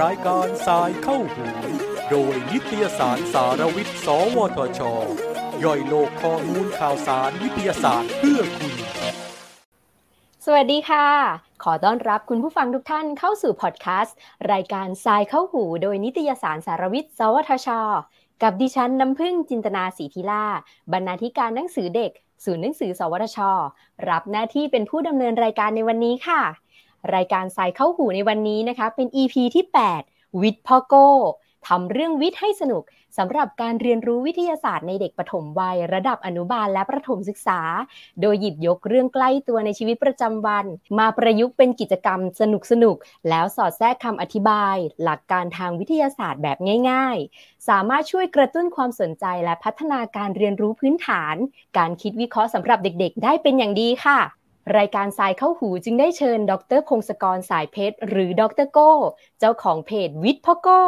รายการสายเข้าหูโดยนิตยสารสารวิทย์ สวทช ย่อยโลกข้อมูลข่าวสารวิทยาศาสตร์เพื่อคุณ สวัสดีค่ะ ขอต้อนรับคุณผู้ฟังทุกท่านเข้าสู่พอดแคสต์รายการสายเข้าหูโดยนิตยสารสารวิทย์ สวทช กับดิฉันน้ำพึ่งจินตนาสีทิล่าบรรณาธิการหนังสือเด็ก ศูนย์หนังสือสวทช รับหน้าที่เป็นผู้ดำเนินรายการในวันนี้ค่ะ รายการสายเข้าหูในวันนี้นะคะ เป็น EP ที่ 8 วิทย์พ่อโก้ทำเรื่องวิทย์ให้สนุก สำหรับการเรียนรู้วิทยาศาสตร์ในเด็กปฐมวัย ระดับอนุบาลและประถมศึกษา โดยหยิบยกเรื่องใกล้ตัวในชีวิตประจำวัน มาประยุกต์เป็นกิจกรรมสนุกสนุกแล้วสอดแทรกคำอธิบาย หลักการทางวิทยาศาสตร์แบบง่าย ๆ สามารถช่วยกระตุ้นความสนใจและพัฒนาการเรียนรู้พื้นฐาน การคิดวิเคราะห์สำหรับเด็กๆ ได้เป็นอย่างดีค่ะ รายการสายเข้าหูจึงได้เชิญ ดรพงศกรสายเพชร หรือดรโก้ เจ้าของเพจวิทย์พ่อโก้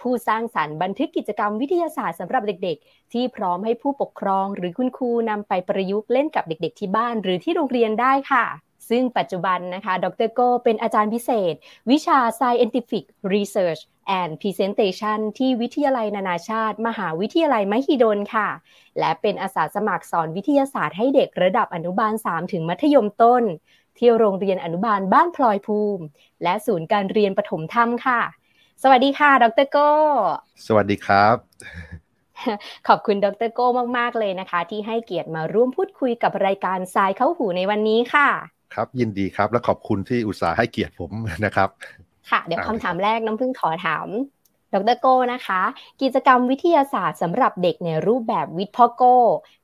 ผู้สร้างสรรค์บันทึกกิจกรรมวิทยาศาสตร์สำหรับเด็กๆ ที่พร้อมให้ผู้ปกครองหรือคุณครูนำไปประยุกต์เล่นกับเด็กๆที่บ้านหรือที่โรงเรียนได้ค่ะ ซึ่งปัจจุบันนะคะ ดรโก้เป็นอาจารย์พิเศษ วิชา Scientific Research and Presentation ที่วิทยาลัยนานาชาติ มหาวิทยาลัยมหิดลค่ะ และเป็นอาสาสมัครสอนวิทยาศาสตร์ให้เด็กระดับอนุบาล 3 ถึงมัธยมต้น ที่โรงเรียนอนุบาลบ้านพลอยภูมิ และศูนย์การเรียนปฐมธรรมค่ะ สวัสดีค่ะ ดรโก้สวัสดีครับขอบคุณดรโก้มาก ๆ เลยนะคะ ที่ให้เกียรติมาร่วมพูดคุยกับรายการทรายเข้าหูในวันนี้ค่ะ ครับยินดีครับและขอบคุณที่อุตส่าห์ให้เกียรติผมนะครับ ค่ะ เดี๋ยวได้คำถามแรกน้ำพึ่งขอถามดรโก้นะคะ กิจกรรมวิทยาศาสตร์สำหรับเด็กในรูปแบบวิทย์พ่อโก้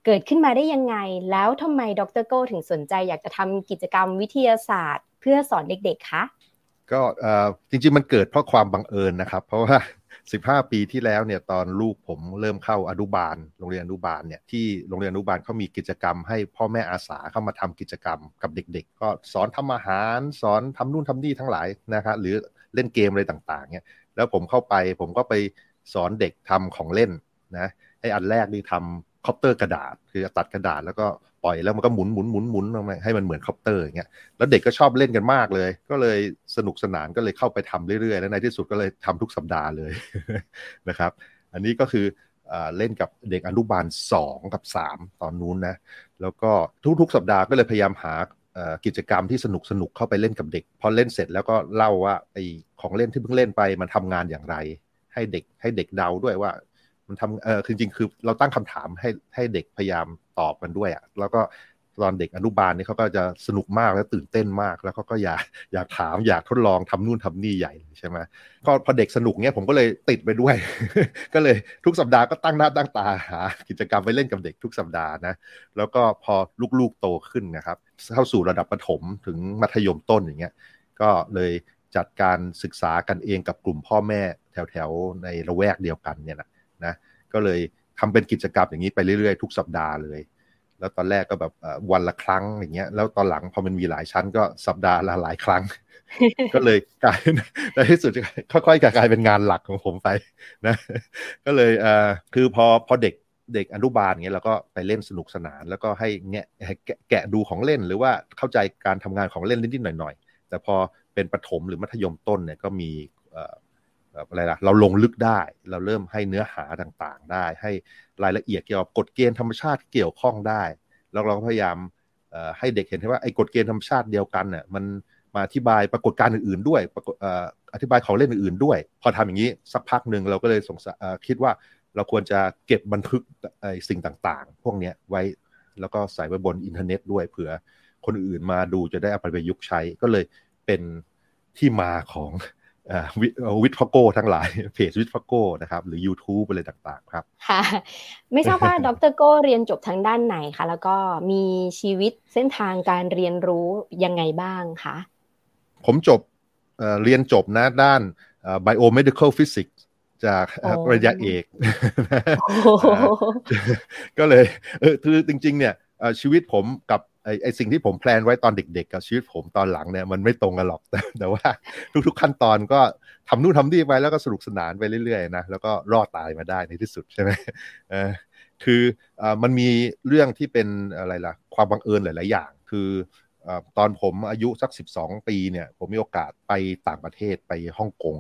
เกิดขึ้นมาได้ยังไง แล้วทำไมดรโก้ถึงสนใจอยากจะทำกิจกรรมวิทยาศาสตร์ เพื่อสอนเด็กๆคะก็เอ่อจริงๆมันเกิดเพราะความบังเอิญนะครับ เพราะว่า 15 ปีที่แล้วเนี่ยตอนลูกผมเริ่มเข้าอนุบาล โรงเรียนอนุบาลเนี่ยที่โรงเรียนอนุบาลเขามีกิจกรรม ให้พ่อแม่อาสาเข้ามาทำกิจกรรมกับเด็ก ๆ ก็สอนทำอาหาร สอนทำนู่นทำนี่ทั้งหลายนะครับหรือเล่นเกมอะไรต่างๆเนี่ยแล้วผมเข้าไปผมก็ไปสอนเด็กทำของเล่นนะไออันแรกนี่ทำคอปเตอร์กระดาษ คือตัดกระดาษแล้วก็ ปล่อยแล้วมันก็หมุนหมุนหมุนหมุนมาให้มันเหมือนคอปเตอร์อย่างเงี้ยแล้วเด็กก็ชอบเล่นกันมากเลย ก็เลยสนุกสนานก็เลยเข้าไปทำเรื่อยๆ แล้วในที่สุดก็เลยทำทุกสัปดาห์เลยนะครับ อันนี้ก็คือเล่นกับเด็กอนุบาล 2 กับ 3 ตอนนู้นนะ แล้วก็ทุกๆ สัปดาห์ก็เลยพยายามหากิจกรรมที่สนุกสนุกๆเข้าไปเล่นกับเด็ก พอเล่นเสร็จแล้วก็เล่าว่าไอของเล่นที่เพิ่งเล่นไปมันทำงานอย่างไร ให้เด็กให้เด็กเดาด้วยว่า มันทำเออคือจริงๆคือเราตั้งคำถามให้ให้เด็กพยายามตอบกันด้วยอะ่ะแล้วก็ตอนเด็กอนุบาลนี่เขาก็จะสนุกมากและตื่นเต้นมาก แล้วเขาก็อยากอยากถามอยากทดลองทำนู่นทำนี่ใหญ่ใช่ไหมก็พอเด็กสนุกเนี้ยผมก็เลยติดไปด้วย ก็เลยทุกสัปดาห์ก็ตั้งหน้าตั้งตาหากิจกรรมไปเล่นกับเด็กทุกสัปดาห์นะแล้วก็พอลูกๆโตขึ้นนะครับ เข้าสู่ระดับประถมถึงมัธยมต้นอย่างเงี้ยก็เลยจัดการศึกษากันเองกับกลุ่มพ่อแม่แถวๆในละแวกเดียวกันเนี่ยนะ นะก็เลยทำเป็นกิจกรรมอย่างนี้ไปเรื่อยๆ ทุกสัปดาห์เลย แล้วตอนแรกก็แบบเอ่อวันละครั้งอย่างเงี้ย แล้วตอนหลังพอมันมีหลายชั้นก็สัปดาห์ละหลายครั้ง ก็เลยกลายเป็นในที่สุดค่อยๆกลายเป็นงานหลักของผมไปนะ ก็เลยเอ่อคือพอพอเด็กเด็กอนุบาลเงี้ยเราก็ไปเล่นสนุกสนาน แล้วก็ให้แงะให้แกะแกะดูของเล่นหรือว่าเข้าใจการทำงานของเล่นนิดๆหน่อยๆแต่พอเป็นประถมหรือมัธยมต้นเนี่ยก็มีเอะไรล่ะเราลงลึกได้ เราเริ่มให้เนื้อหาต่างๆ ได้ ให้รายละเอียดเกี่ยวกับกฎเกณฑ์ธรรมชาติเกี่ยวข้องได้ แล้วเราก็พยายามให้เด็กเห็นว่าไอ้กฎเกณฑ์ธรรมชาติเดียวกันเนี่ยมันมาอธิบายปรากฏการณ์อื่นๆด้วยอธิบายของเล่นอื่นๆด้วย พอทำอย่างนี้สักพักหนึ่งเราก็เลยสงสัยคิดว่าเราควรจะเก็บบันทึกไอ้สิ่งต่างๆ พวกนี้ไว้แล้วก็ใส่ไว้บนอินเทอร์เน็ตด้วยเผื่อคนอื่นมาดูจะได้เอาไปประยุกต์ใช้ก็เลยเป็นที่มาของ วิวิทย์พ่อโก้ทั้งหลายเพจวิทย์พ่อโก้นะครับ หรือ YouTube อะไรต่างๆ ครับค่ะ ไม่ทราบว่าดร.โก้เรียนจบทางด้านไหนคะแล้วก็มีชีวิตเส้นทางการเรียนรู้ยังไงบ้างคะผมจบเอ่อเรียนจบนะด้านเอ่อ biomedical physics จากเอ่อโอ้ปริญญาเอกโอ้โหก็เลยเออคือจริง ๆ เนี่ยเอ่อชีวิตผมกับ ไอไอสิ่งที่ผมแพลนไว้ตอนเด็ก ๆ กับชีวิตผมตอนหลังเนี่ยมันไม่ตรงกันหรอกแต่แต่ว่าทุก ๆ ขั้นตอนก็ทำนู่นทำนี่ไปแล้วก็สนุกสนานไปเรื่อยๆนะแล้วก็รอดตายมาได้ในที่สุดใช่ไหมเออคืออ่มันมีเรื่องที่เป็นอะไรล่ะ ความบังเอิญหลาย ๆ อย่าง คืออตอนผมอายุสัก 12 ปีเนี่ย ผมมีโอกาสไปต่างประเทศไปฮ่องกง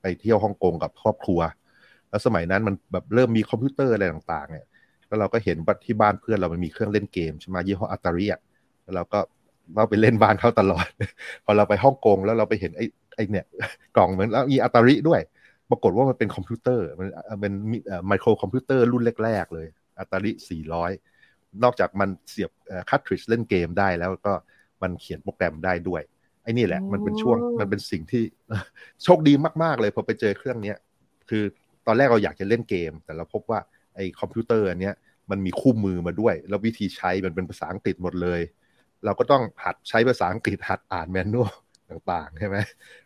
ไปเที่ยวฮ่องกงกับครอบครัว แล้วสมัยนั้นมันแบบเริ่มมีคอมพิวเตอร์อะไรต่าง ๆ เนี่ยแล้วเราก็เห็นว่าที่บ้านเพื่อนเรามันมีเครื่องเล่นเกมใช่ไหมยี่ห้ออัตาริอะ เราก็เราไปเล่นบ้านเขาตลอด พอเราไปฮ่องกงแล้วเราไปเห็นไอ้ไอ้เนี่ย กล่องเหมือนแล้วมีอัตาริด้วย ปรากฏว่ามันเป็นคอมพิวเตอร์ มันเป็นไมโครคอมพิวเตอร์รุ่นแรก ๆ เลย Atari 400 นอกจากมันเสียบ cartridge เล่นเกมได้แล้วก็มันเขียนโปรแกรมได้ด้วย ไอ้นี่แหละ มันเป็นช่วงมันเป็นสิ่งที่โชคดีมากๆเลยพอไปเจอเครื่องเนี้ยคือตอนแรกเราอยากจะเล่นเกม แต่เราพบว่าไอ้คอมพิวเตอร์อันเนี้ยมันมีคู่มือมาด้วย แล้ววิธีใช้มันเป็นภาษาอังกฤษหมดเลย เราก็ต้องหัดใช้ภาษาอังกฤษหัดอ่าน manualต่างๆใช่ไหม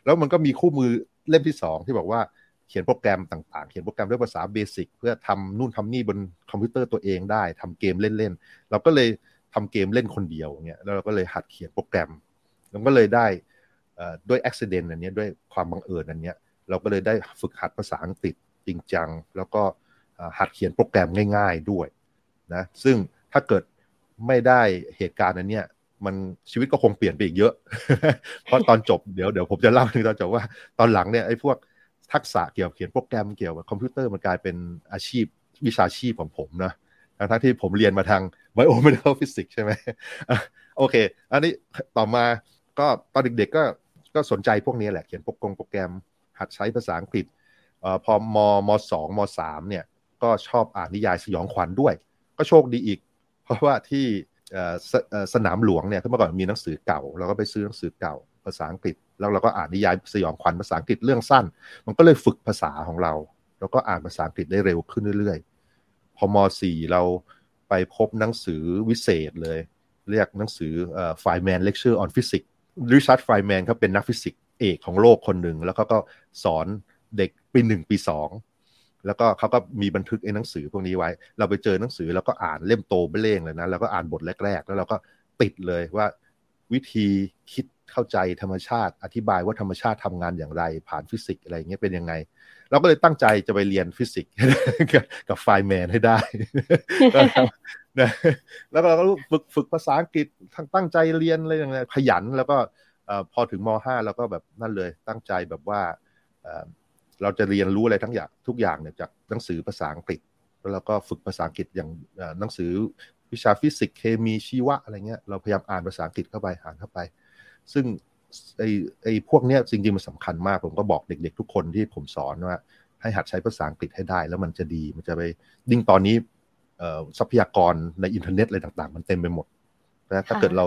แล้วมันก็มีคู่มือเล่มที่สองที่บอกว่าเขียนโปรแกรมต่างๆ เขียนโปรแกรมด้วยภาษาเบสิกเพื่อทำนู่นทำนี่บนคอมพิวเตอร์ตัวเองได้ทำเกมเล่นๆเราก็เลยทำเกมเล่นคนเดียวเงี้ยแล้วเราก็เลยหัดเขียนโปรแกรมเราก็เลยได้ด้วยอุบิเหตุอันนี้ด้วยความบังเอิญอันนี้เราก็เลยได้ฝึกหัดภาษาอังกฤษจริงจังแล้วก็หัดเขียนโปรแกรมง่าย ๆด้วยนะซึ่งถ้าเกิดไม่ได้เหตุการณ์อันเนี้ย มันชีวิตก็คงเปลี่ยนไปอีกเยอะ เพราะตอนจบเดี๋ยวเดี๋ยวผมจะเล่าถึงตอนจบว่าตอนหลังเนี่ยไอ้พวกทักษะเกี่ยวเขียนโปรแกรมเกี่ยวกับคอมพิวเตอร์มันกลายเป็นอาชีพวิชาชีพของผมนะทั้งที่ผมเรียนมาทาง biomedical physics ใช่ไหมโอเค อันนี้ต่อมาก็ตอนเด็กๆก็ก็สนใจพวกนี้แหละเขียนโปรแกรมโปรแกรม หัดใช้ภาษาอังกฤษอะพอม. ม.สองม.สามเนี่ยก็ชอบอ่านนิยายสยองขวัญด้วย ก็โชคดีอีก เพราะว่าที่ สสนามหลวงเนี่ยเมื่อก่อนมีหนังสือเก่าเราก็ไปซื้อหนังสือเก่าภาษาอังกฤษ แล้วเราก็อ่านนิยายสยองขวัญภาษาอังกฤษเรื่องสั้น มันก็เลยฝึกภาษาของเรา แล้วก็อ่านภาษาอังกฤษได้เร็วขึ้นเรื่อยๆ พอม.สี่เราไปพบหนังสือวิเศษเลย เรียกหนังสือ Feynman Lectures on Physics ริชาร์ดไฟน์แมนเขาเป็นนักฟิสิกส์เอกของโลกคนหนึ่ง แล้วเขาก็สอนเด็กปีหนึ่งปีสอง แล้วก็เขาก็มีบันทึกไอ้หนังสือพวกนี้ไว้ เราไปเจอหนังสือแล้วก็อ่านเล่มโตไปเล่งเลยนะแล้วก็อ่านบทแรก ๆ แล้วเราก็ติดเลยว่า วิธีคิดเข้าใจธรรมชาติ อธิบายว่าธรรมชาติทำงานอย่างไร ผ่านฟิสิกส์อะไรเงี้ยเป็นยังไง เราก็เลยตั้งใจจะไปเรียนฟิสิกส์กับ Feynman ให้ได้นะแล้วเราก็ฝึกฝึกภาษาอังกฤษตั้งใจเรียนอะไรอย่างเงี้ยขยันแล้วก็พอถึงม .5 แล้วก็แบบนั่นเลยตั้งใจแบบว่า เราจะเรียนรู้อะไรทั้งอย่างทุกอย่างเนี่ยจากหนังสือภาษาอังกฤษ แล้วเราก็ฝึกภาษาอังกฤษอย่างหนังสือวิชาฟิสิกส์เคมีชีวะอะไรเงี้ยเราพยายามอ่านภาษาอังกฤษเข้าไปอ่านเข้าไป ซึ่งไอ้ไอ้พวกเนี้ยจริงๆมันสำคัญมาก ผมก็บอกเด็ก ๆ ทุกคนที่ผมสอนว่า ให้หัดใช้ภาษาอังกฤษให้ได้ แล้วมันจะดีมันจะไปยิ่งตอนนี้ทรัพยากรในอินเทอร์เน็ตอะไรต่าง ๆ มันเต็มไปหมดนะถ้าเกิดเรา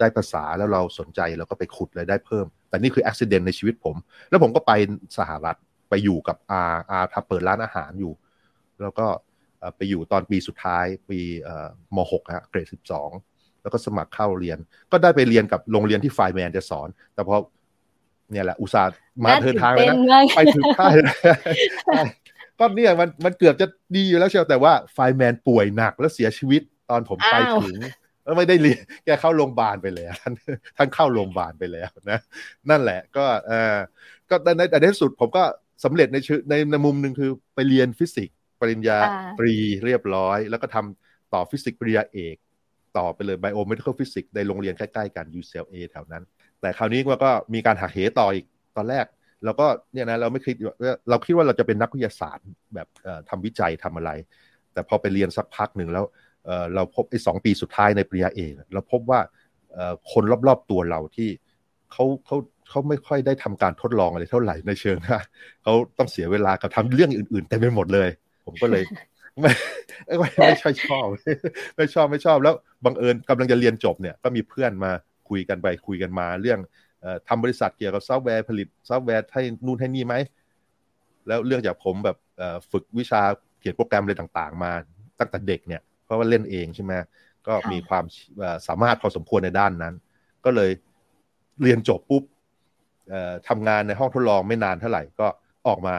ได้ภาษาแล้วเราสนใจเราก็ไปขุดเลยได้เพิ่ม แต่นี่คืออุบิเหตุในชีวิตผม แล้วผมก็ไปสหรัฐ ไปอยู่กับอาอาทำเปิดร้านอาหารอยู่ แล้วก็ไปอยู่ตอนปีสุดท้ายปีม .6 ฮะเกรด12แล้วก็สมัครเข้าเรียน ก็ได้ไปเรียนกับโรงเรียนที่ไฟแมนจะสอน แต่พอเนี่ยแหละอุตส่าห์มาเดินทางเลยนะไปถึงค่ายก็เนี่ยมันมันเกือบจะดีอยู่แล้วเชียวแต่ว่า Feynman ป่วยหนักแล้วเสียชีวิตตอนผมไปถึงแล้วไม่ได้เรียนแกเข้าโรงพยาบาลไปแล้วท่านท่านเข้าโรงพยาบาลไปแล้วนะ นั่นแหละก็เออก็ในแต่ในที่สุดผมก็ สำเร็จในชื่อในในมุมหนึ่งคือไปเรียนฟิสิกส์ปริญญาตรีเรียบร้อย แล้วก็ทำต่อฟิสิกส์ปริญญาเอกต่อไปเลย biomedical physics ในโรงเรียนใกล้ๆกัน UCLA แถวนั้น แต่คราวนี้ก็มีการหักเหต่ออีกตอนแรกเราก็เนี่ยนะเราไม่คิดเราคิดว่าเราจะเป็นนักวิทยาศาสตร์แบบทำวิจัยทำอะไร แต่พอไปเรียนสักพักหนึ่งแล้วเราพบไอ้สองปีสุดท้ายในปริญญาเอกเราพบว่าคนรอบๆตัวเราที่เขาเขา เขาไม่ค่อยได้ทำการทดลองอะไรเท่าไหร่ในเชิงนะเขาต้องเสียเวลากับทำเรื่องอื่นๆเต็มไปหมดเลย ผมก็เลยไม่ไม่ไม่ชอบชอบไม่ชอบไม่ชอบแล้วบังเอิญกำลังจะเรียนจบเนี่ยก็มีเพื่อนมาคุยกันไปคุยกันมา เรื่องทำบริษัทเกี่ยวกับซอฟต์แวร์ผลิตซอฟต์แวร์ให้นู่นให้นี่ไหมแล้วเนื่องจากผมแบบฝึกวิชาเขียนโปรแกรมอะไรต่างๆ มาตั้งแต่เด็กเนี่ยเพราะว่าเล่นเองใช่ไหมก็มีความสามารถพอสมควรในด้านนั้น ก็เลยเรียนจบปุ๊บ ทำงานในห้องทดลองไม่นานเท่าไหร่ก็ออกมา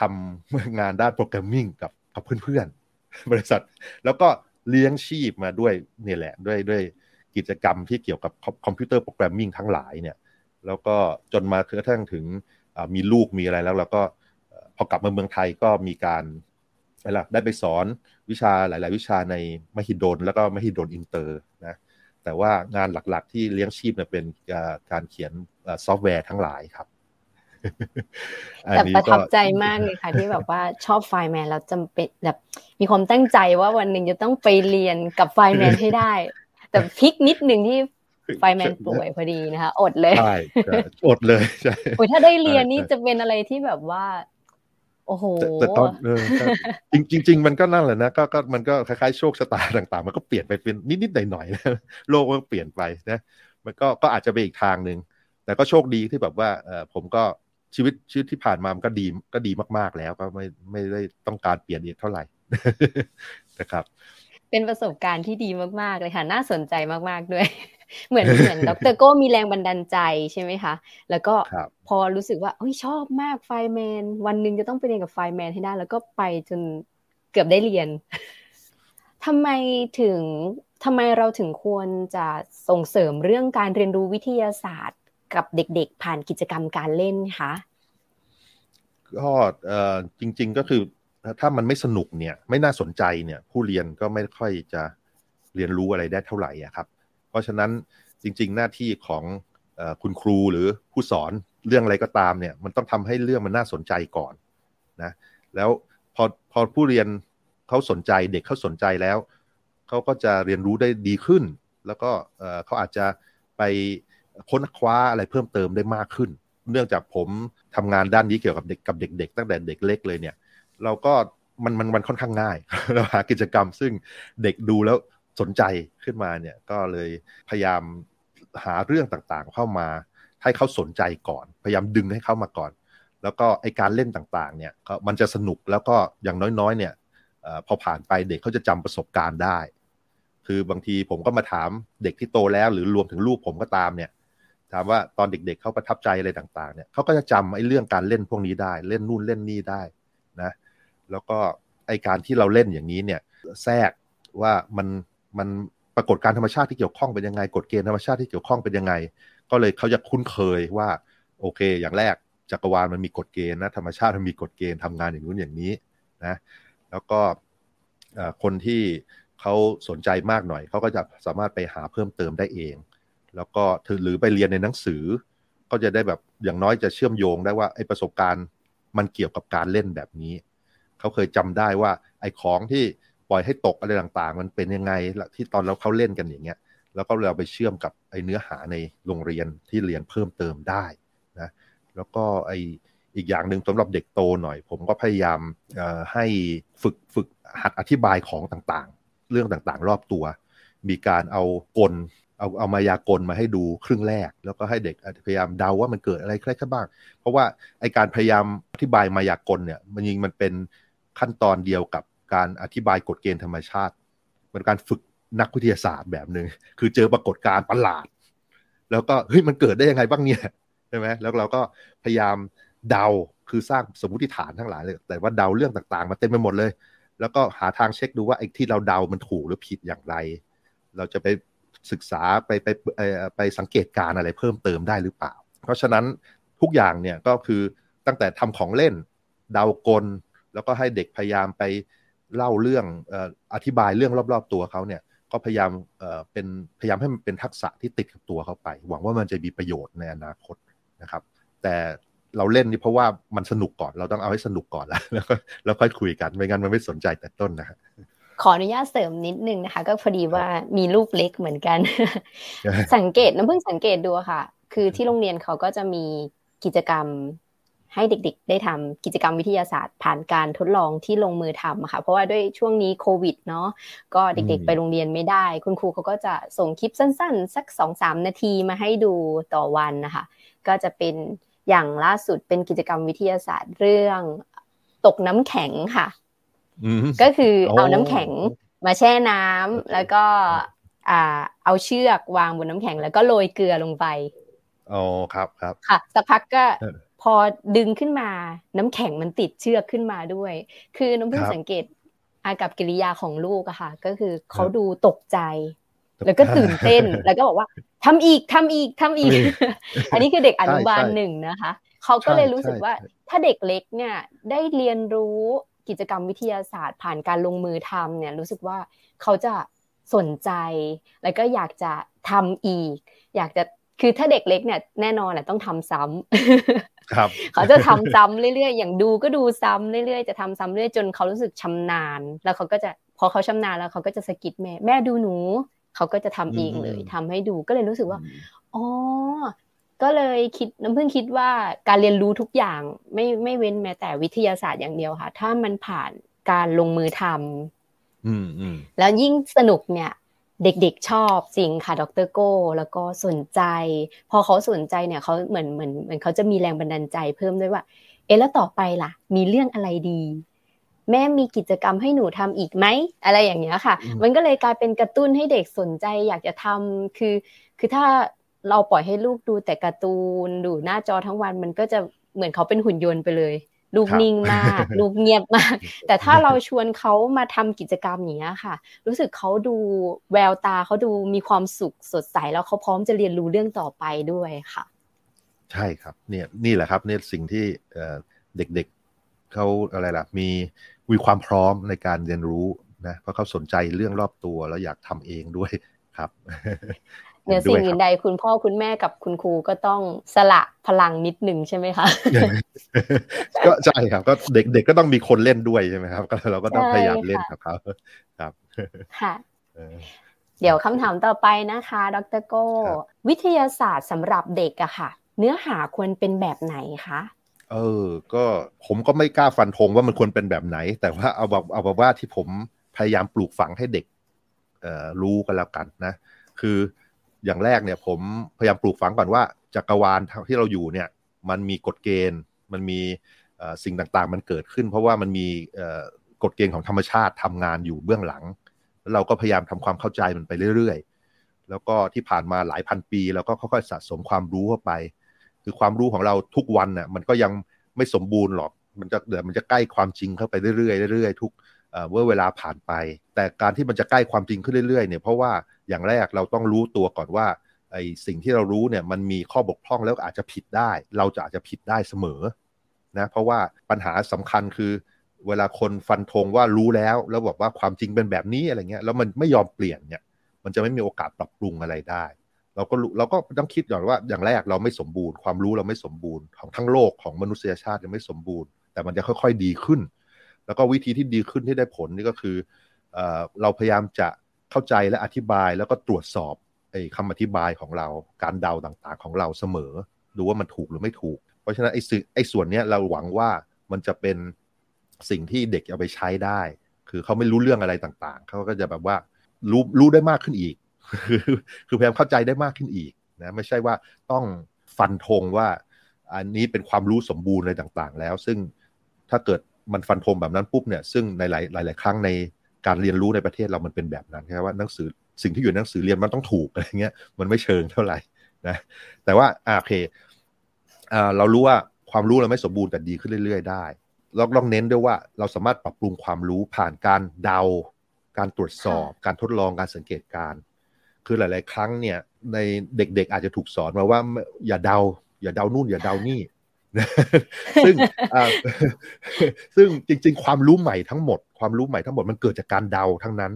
ทำงานด้าน programming กับกับเพื่อนๆ บริษัท แล้วก็เลี้ยงชีพมาด้วยเนี่ยแหละด้วยด้วยกิจกรรมที่เกี่ยวกับ computer programming ทั้งหลายเนี่ย แล้วก็จนมากระทั่งถึงมีลูกมีอะไรแล้วเราก็พอกลับมาเมืองไทยก็มีการอะไรล่ะได้ไปสอนวิชาหลาย ๆ วิชาในมหิดลแล้วก็มหิดลอินเตอร์นะแต่ว่างานหลักๆ ที่เลี้ยงชีพเนี่ยเป็นการเขียน ซอฟต์แวร์ทั้งหลายครับแต่ประทับใจมากเลยค่ะที่แบบว่าชอบไฟแมนแล้วจำเป็นแบบมีความตั้งใจว่าวันหนึ่งจะต้องไปเรียนกับไฟแมนให้ได้ แต่พลิกนิดหนึ่งที่ไฟแมนป่วยพอดีนะคะอดเลยใช่อดเลยใช่โอ้ยถ้าได้เรียนนี่จะเป็นอะไรที่แบบว่า โอ้โหแต่ตอนจริงจริงมันก็นั่นแหละนะก็ก็มันก็คล้ายๆโชคชะตาต่าง ๆ มันก็เปลี่ยนไปเป็นนิดๆหน่อยๆนะโลกมันเปลี่ยนไปนะ มันก็ก็อาจจะไปอีกทางหนึ่ง แต่ก็โชคดีที่แบบว่าเออผมก็ชีวิตชีวิตที่ผ่านมามันก็ดีก็ดีมากๆแล้วก็ไม่ไม่ได้ต้องการเปลี่ยนอีกเท่าไหร่นะครับ เป็นประสบการณ์ที่ดีมากๆเลยค่ะ น่าสนใจมากๆด้วย เหมือนเหมือนดรโก้มีแรงบันดาลใจใช่ไหมคะ แล้วก็พอรู้สึกว่าเฮ้ยชอบมากไฟแมน วันหนึ่งจะต้องไปเรียนกับไฟแมนให้ได้ แล้วก็ไปจนเกือบได้เรียนทำไมถึงทำไมเราถึงควรจะส่งเสริมเรื่องการเรียนรู้วิทยาศาสตร์ กับเด็กๆ ผ่านกิจกรรมการเล่นคะก็จริง ๆก็คือถ้ามันไม่สนุกเนี่ย ไม่น่าสนใจเนี่ย ผู้เรียนก็ไม่ค่อยจะเรียนรู้อะไรได้เท่าไหร่ครับ เพราะฉะนั้นจริง ๆ หน้าที่ของคุณครูหรือผู้สอนเรื่องอะไรก็ตามเนี่ย มันต้องทำให้เรื่องมันน่าสนใจก่อนนะแล้วพอพอผู้เรียนเขาสนใจเด็กเขาสนใจแล้ว เขาก็จะเรียนรู้ได้ดีขึ้น แล้วก็เขาอาจจะไป ค้นคว้าอะไรเพิ่มเติมได้มากขึ้น เนื่องจากผมทำงานด้านนี้เกี่ยวกับเด็กกับเด็ก ๆ ตั้งแต่เด็กเล็กเลยเนี่ย เราก็มันมันมันค่อนข้างง่ายเราหากิจกรรมซึ่งเด็กดูแล้วสนใจขึ้นมาเนี่ยก็เลยพยายามหาเรื่องต่างๆ เข้ามาให้เขาสนใจก่อน พยายามดึงให้เขามาก่อน แล้วก็ไอการเล่นต่างๆเนี่ยมันจะสนุกแล้วก็อย่างน้อยๆ เนี่ยพอผ่านไปเด็กเขาจะจำประสบการณ์ได้ คือบางทีผมก็มาถามเด็กที่โตแล้ว หรือรวมถึงลูกผมก็ตามเนี่ย ถามว่าตอนเด็กๆเขาประทับใจอะไรต่างๆเนี่ยเขาก็จะจำไอ้เรื่องการเล่นพวกนี้ได้ เล่นนู่นเล่นนี่ได้นะแล้วก็ไอ้การที่เราเล่นอย่างนี้เนี่ยแทรกว่ามันมันปรากฏการธรรมชาติที่เกี่ยวข้องเป็นยังไงกฎเกณฑ์ธรรมชาติที่เกี่ยวข้องเป็นยังไง ก็เลยเขาจะคุ้นเคยว่าโอเค อย่างแรกจักรวาลมันมีกฎเกณฑ์นะธรรมชาติมันมีกฎเกณฑ์ทำงานอย่างนู้นอย่างนี้นะแล้วก็คนที่เขาสนใจมากหน่อยเขาก็จะสามารถไปหาเพิ่มเติมได้เอง แล้วก็หรือไปเรียนในหนังสือ ก็จะได้แบบอย่างน้อยจะเชื่อมโยงได้ว่าไอ้ประสบการณ์มันเกี่ยวกับการเล่นแบบนี้ เขาเคยจำได้ว่า ไอ้ของที่ปล่อยให้ตกอะไรต่างๆ มันเป็นยังไงที่ตอนเราเขาเล่นกันอย่างเงี้ยแล้วก็เราไปเชื่อมกับไอ้เนื้อหาในโรงเรียนที่เรียนเพิ่มเติมได้นะแล้วก็ไอ้อีกอย่างหนึ่งสำหรับเด็กโตหน่อย ผมก็พยายามให้ฝึกฝึกหัดอธิบายของต่างๆ เรื่องต่างๆ รอบตัว มีการเอากล เอาเอามายากลมาให้ดูครึ่งแรก แล้วก็ให้เด็กพยายามเดาว่ามันเกิดอะไรใครบ้าง เพราะว่าไอการพยายามอธิบายมายากลเนี่ยมันยิงมันเป็นขั้นตอนเดียวกับการอธิบายกฎเกณฑ์ธรรมชาติเป็นการฝึกนักวิทยาศาสตร์แบบหนึ่งคือเจอปรากฏการณ์ประหลาด แล้วก็เฮ้ยมันเกิดได้ยังไงบ้างเนี่ยใช่ไหมแล้วเราก็พยายามเดาคือสร้างสมมติฐานทั้งหลายเลย แต่ว่าเดาเรื่องต่างๆ มาเต็มไปหมดเลย แล้วก็หาทางเช็คดูว่าไอ้ที่เราเดามันถูกหรือผิดอย่างไร เราจะไป ศึกษาไปไปไปสังเกตการอะไรเพิ่มเติมได้หรือเปล่า เพราะฉะนั้นทุกอย่างเนี่ยก็คือตั้งแต่ทำของเล่นเดากล แล้วก็ให้เด็กพยายามไปเล่าเรื่องอธิบายเรื่องรอบ ๆ ตัวเขาเนี่ยก็พยายามเป็นพยายามให้มันเป็นทักษะที่ติดกับตัวเขาไป หวังว่ามันจะมีประโยชน์ในอนาคตนะครับ แต่เราเล่นนี่เพราะว่ามันสนุกก่อนเราต้องเอาให้สนุกก่อนแล้วแล้วก็แล้วค่อยคุยกันไม่งั้นมันไม่สนใจแต่ต้นนะครับ ขออนุญาตเสริมนิดนึงนะคะ ก็พอดีว่ามีลูกเล็กเหมือนกัน สังเกตน้ำเพิ่งสังเกตดูค่ะ คือที่โรงเรียนเขาก็จะมีกิจกรรมให้เด็กๆ ได้ทำกิจกรรมวิทยาศาสตร์ ผ่านการทดลองที่ลงมือทำค่ะ เพราะว่าด้วยช่วงนี้โควิดเนาะก็เด็กๆ ไปโรงเรียนไม่ได้ คุณครูเขาก็จะส่งคลิปสั้นๆ สักสองสามนาทีมาให้ดูต่อวันนะคะ ก็จะเป็นอย่างล่าสุดเป็นกิจกรรมวิทยาศาสตร์เรื่องตกน้ำแข็งค่ะ ก็คือเอาน้ำแข็งมาแช่น้ำแล้วก็อ่าเอาเชือกวางบนน้ำแข็งแล้วก็โรยเกลือลงไปอ๋อครับครับค่ะสักพักก็พอดึงขึ้นมาน้ำแข็งมันติดเชือกขึ้นมาด้วย คือน้องเพิ่งสังเกตอากับกิริยาของลูกอะค่ะ ก็คือเขาดูตกใจ แล้วก็ตื่นเต้นแล้วก็บอกว่าทำอีกทำอีกทำอีก อันนี้คือเด็กอนุบาลหนึ่งนะคะเขาก็เลยรู้สึกว่าถ้าเด็กเล็กเนี่ยได้เรียนรู้ กิจกรรมวิทยาศาสตร์ ผ่านการลงมือทำเนี่ยรู้สึกว่าเขาจะสนใจ แล้วก็อยากจะทำอีก อยากจะคือถ้าเด็กเล็กเนี่ยแน่นอนแหละต้องทำซ้ำครับ เขาจะทำซ้ำเรื่อยๆ อย่างดูก็ดูซ้ำเรื่อยๆ จะทำซ้ำเรื่อยจนเขารู้สึกชำนาญ แล้วเขาก็จะพอเขาชำนาญแล้วเขาก็จะสกิดแม่แม่ดูหนู เขาก็จะทำเองเลยทำให้ดูก็เลยรู้สึกว่าอ๋อ ก็เลยคิดน้ำพึ่งคิดว่าการเรียนรู้ทุกอย่างไม่ไม่เว้นแม้แต่วิทยาศาสตร์อย่างเดียวค่ะ ถ้ามันผ่านการลงมือทำแล้วยิ่งสนุกเนี่ยเด็กๆชอบจริงค่ะดรโก้ แล้วก็สนใจ พอเขาสนใจเนี่ยเขาเหมือนเหมือนเหมือนเขาจะมีแรงบันดาลใจเพิ่มด้วยว่า เอ๊ะแล้วต่อไปล่ะ มีเรื่องอะไรดี แม่มีกิจกรรมให้หนูทำอีกไหมอะไรอย่างเงี้ยค่ะ มันก็เลยกลายเป็นกระตุ้นให้เด็กสนใจอยากจะทำคือ คือถ้า เราปล่อยให้ลูกดูแต่การ์ตูนดูหน้าจอทั้งวันมันก็จะเหมือนเขาเป็นหุ่นยนต์ไปเลย ลูกนิ่งมาก ลูกเงียบมาก แต่ถ้าเราชวนเขามาทำกิจกรรมอย่างนี้ค่ะ รู้สึกเขาดูแววตาเขาดูมีความสุขสดใสแล้วเขาพร้อมจะเรียนรู้เรื่องต่อไปด้วยค่ะ ใช่ครับเนี่ยนี่แหละครับเนี่ยสิ่งที่เด็กๆเขาอะไรล่ะมีมีความพร้อมในการเรียนรู้นะเพราะเขาสนใจเรื่องรอบตัวแล้วอยากทำเองด้วยครับ เหนือสิ่งอื่นใดคุณพ่อคุณแม่กับคุณครูก็ต้องสละพลังนิดหนึ่งใช่ไหมคะก็ใช่ครับ ก็เด็กๆก็ต้องมีคนเล่นด้วยใช่ไหมครับ ก็เราก็ต้องพยายามเล่นกับเขาครับค่ะเดี๋ยวคำถามต่อไปนะคะ ดรโก้วิทยาศาสตร์สำหรับเด็กอะค่ะ เนื้อหาควรเป็นแบบไหนคะเออ ก็ผมก็ไม่กล้าฟันธงว่ามันควรเป็นแบบไหน แต่ว่าเอาแบบเอาแบบว่าที่ผมพยายามปลูกฝังให้เด็ก เอ่อรู้กันแล้วกันนะ คือ อย่างแรกเนี่ยผมพยายามปลูกฝังก่อนว่าจักรวาลที่เราอยู่เนี่ยมันมีกฎเกณฑ์ มันมีสิ่งต่างๆ มันเกิดขึ้น เพราะว่ามันมีกฎเกณฑ์ของธรรมชาติทำงานอยู่เบื้องหลัง แล้วเราก็พยายามทำความเข้าใจมันไปเรื่อยๆ แล้วก็ที่ผ่านมาหลายพันปีเราก็ค่อยๆสะสมความรู้เข้าไป คือความรู้ของเราทุกวันน่ะมันก็ยังไม่สมบูรณ์หรอก มันจะเดี๋ยวมันจะใกล้ความจริงเข้าไปเรื่อยๆเรื่อยๆทุก เมื่อเวลาผ่านไป แต่การที่มันจะใกล้ความจริงขึ้นเรื่อยๆเนี่ยเพราะว่าอย่างแรกเราต้องรู้ตัวก่อนว่าไอ้สิ่งที่เรารู้เนี่ยมันมีข้อบกพร่องแล้วอาจจะผิดได้ เราจะอาจจะผิดได้เสมอนะเพราะว่าปัญหาสำคัญคือเวลาคนฟันธงว่ารู้แล้ว แล้วบอกว่าความจริงเป็นแบบนี้อะไรเงี้ยแล้วมันไม่ยอมเปลี่ยนเนี่ย มันจะไม่มีโอกาสปรับปรุงอะไรได้ เราก็เราก็ต้องคิดก่อนว่าอย่างแรกเราไม่สมบูรณ์ ความรู้เราไม่สมบูรณ์ของทั้งโลกของมนุษยชาติยังไม่สมบูรณ์ แต่มันจะค่อย ๆ ดีขึ้น แล้วก็วิธีที่ดีขึ้นที่ได้ผลนี่ก็คือเราพยายามจะเข้าใจและอธิบายแล้วก็ตรวจสอบไอ้คำอธิบายของเราการเดาต่างๆของเราเสมอ ดูว่ามันถูกหรือไม่ถูก เพราะฉะนั้นไอ้สื่อไอ้ส่วนเนี้ยเราหวังว่ามันจะเป็นสิ่งที่เด็กเอาไปใช้ได้ คือเขาไม่รู้เรื่องอะไรต่างๆ เขาก็จะแบบว่ารู้รู้ได้มากขึ้นอีก คือพยายามเข้าใจได้มากขึ้นอีกนะไม่ใช่ว่าต้องฟันธงว่าอันนี้เป็นความรู้สมบูรณ์อะไรต่างๆ แล้ว ซึ่งถ้าเกิด มันฟันธงแบบนั้นปุ๊บเนี่ยซึ่งในหลายหลายครั้งในการเรียนรู้ในประเทศเรามันเป็นแบบนั้นครับว่าหนังสือสิ่งที่อยู่ในหนังสือเรียนมันต้องถูกอะไรเงี้ยมันไม่เชิงเท่าไหร่นะแต่ว่าโอเคเรารู้ว่าความรู้เราไม่สมบูรณ์แต่ดีขึ้นเรื่อย ๆ ได้เราลองเน้นด้วยว่าเราสามารถปรับปรุงความรู้ผ่านการเดา การตรวจสอบ การทดลองการสังเกตการ คือหลาย ๆ ครั้งเนี่ยในเด็กๆอาจจะถูกสอนมาว่าอย่าเดา อย่าเดานู่น อย่าเดานี่ ซึ่งซึ่งจริง ๆ ความรู้ใหม่ทั้งหมด ความรู้ใหม่ทั้งหมดมันเกิดจากการเดาทั้งนั้น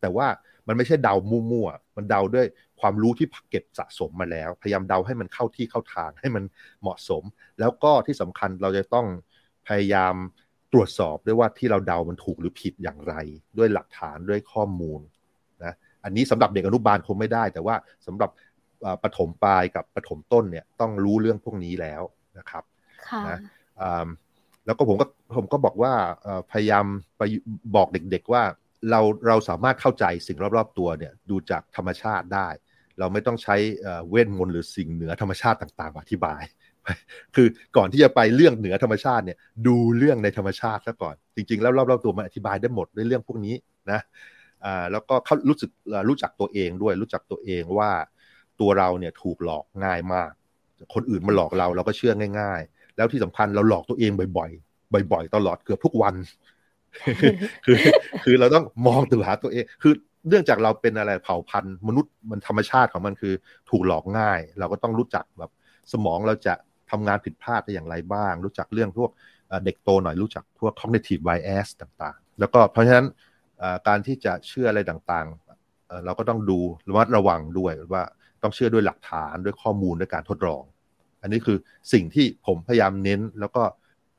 แต่ว่ามันไม่ใช่เดามั่วๆมันเดาด้วยความรู้ที่เก็บสะสมมาแล้ว พยายามเดาให้มันเข้าที่เข้าทางให้มันเหมาะสม แล้วก็ที่สำคัญเราจะต้องพยายามตรวจสอบด้วยว่าที่เราเดามันถูกหรือผิดอย่างไร ด้วยหลักฐานด้วยข้อมูลนะอันนี้สำหรับเด็กอนุบาลคงไม่ได้ แต่ว่าสำหรับปฐมปลายกับปฐมต้นเนี่ยต้องรู้เรื่องพวกนี้แล้วนะครับ นะแล้วก็ผมก็ผมก็บอกว่าพยายามไปบอกเด็กๆว่าเราเราสามารถเข้าใจสิ่งรอบๆตัวเนี่ยดูจากธรรมชาติได้ เราไม่ต้องใช้เวทมนต์หรือสิ่งเหนือธรรมชาติต่างๆอธิบาย คือก่อนที่จะไปเรื่องเหนือธรรมชาติเนี่ยดูเรื่องในธรรมชาติซะก่อน จริง ๆ แล้วรอบๆตัวมันอธิบายได้หมดด้วยเรื่องพวกนี้นะแล้วก็เขารู้สึกรู้จักตัวเองด้วยรู้จักตัวเองว่าตัวเราเนี่ยถูกหลอกง่ายมาก คนอื่นมาหลอกเราเราก็เชื่อง่าย แล้วที่สำคัญเราหลอกตัวเองบ่อยๆบ่อย ๆ ตลอดเกือบทุกวัน คือ คือเราต้องมองตัวหาตัวเอง คือเนื่องจากเราเป็นอะไรเผ่าพันธุ์มนุษย์มันธรรมชาติของมันคือ ถูกหลอกง่าย เราก็ต้องรู้จักแบบสมองเราจะทำงานผิดพลาดได้อย่างไรบ้าง รู้จักเรื่องพวกเด็กโตหน่อยรู้จักพวก cognitive bias ต่างๆ แล้วก็เพราะฉะนั้นการที่จะเชื่ออะไรต่างเราก็ต้องดูระมัดระวังด้วยว่าต้องเชื่อด้วยหลักฐานด้วยข้อมูลด้วยการทดลอง อันนี้คือสิ่งที่ผมพยายามเน้น แล้วก็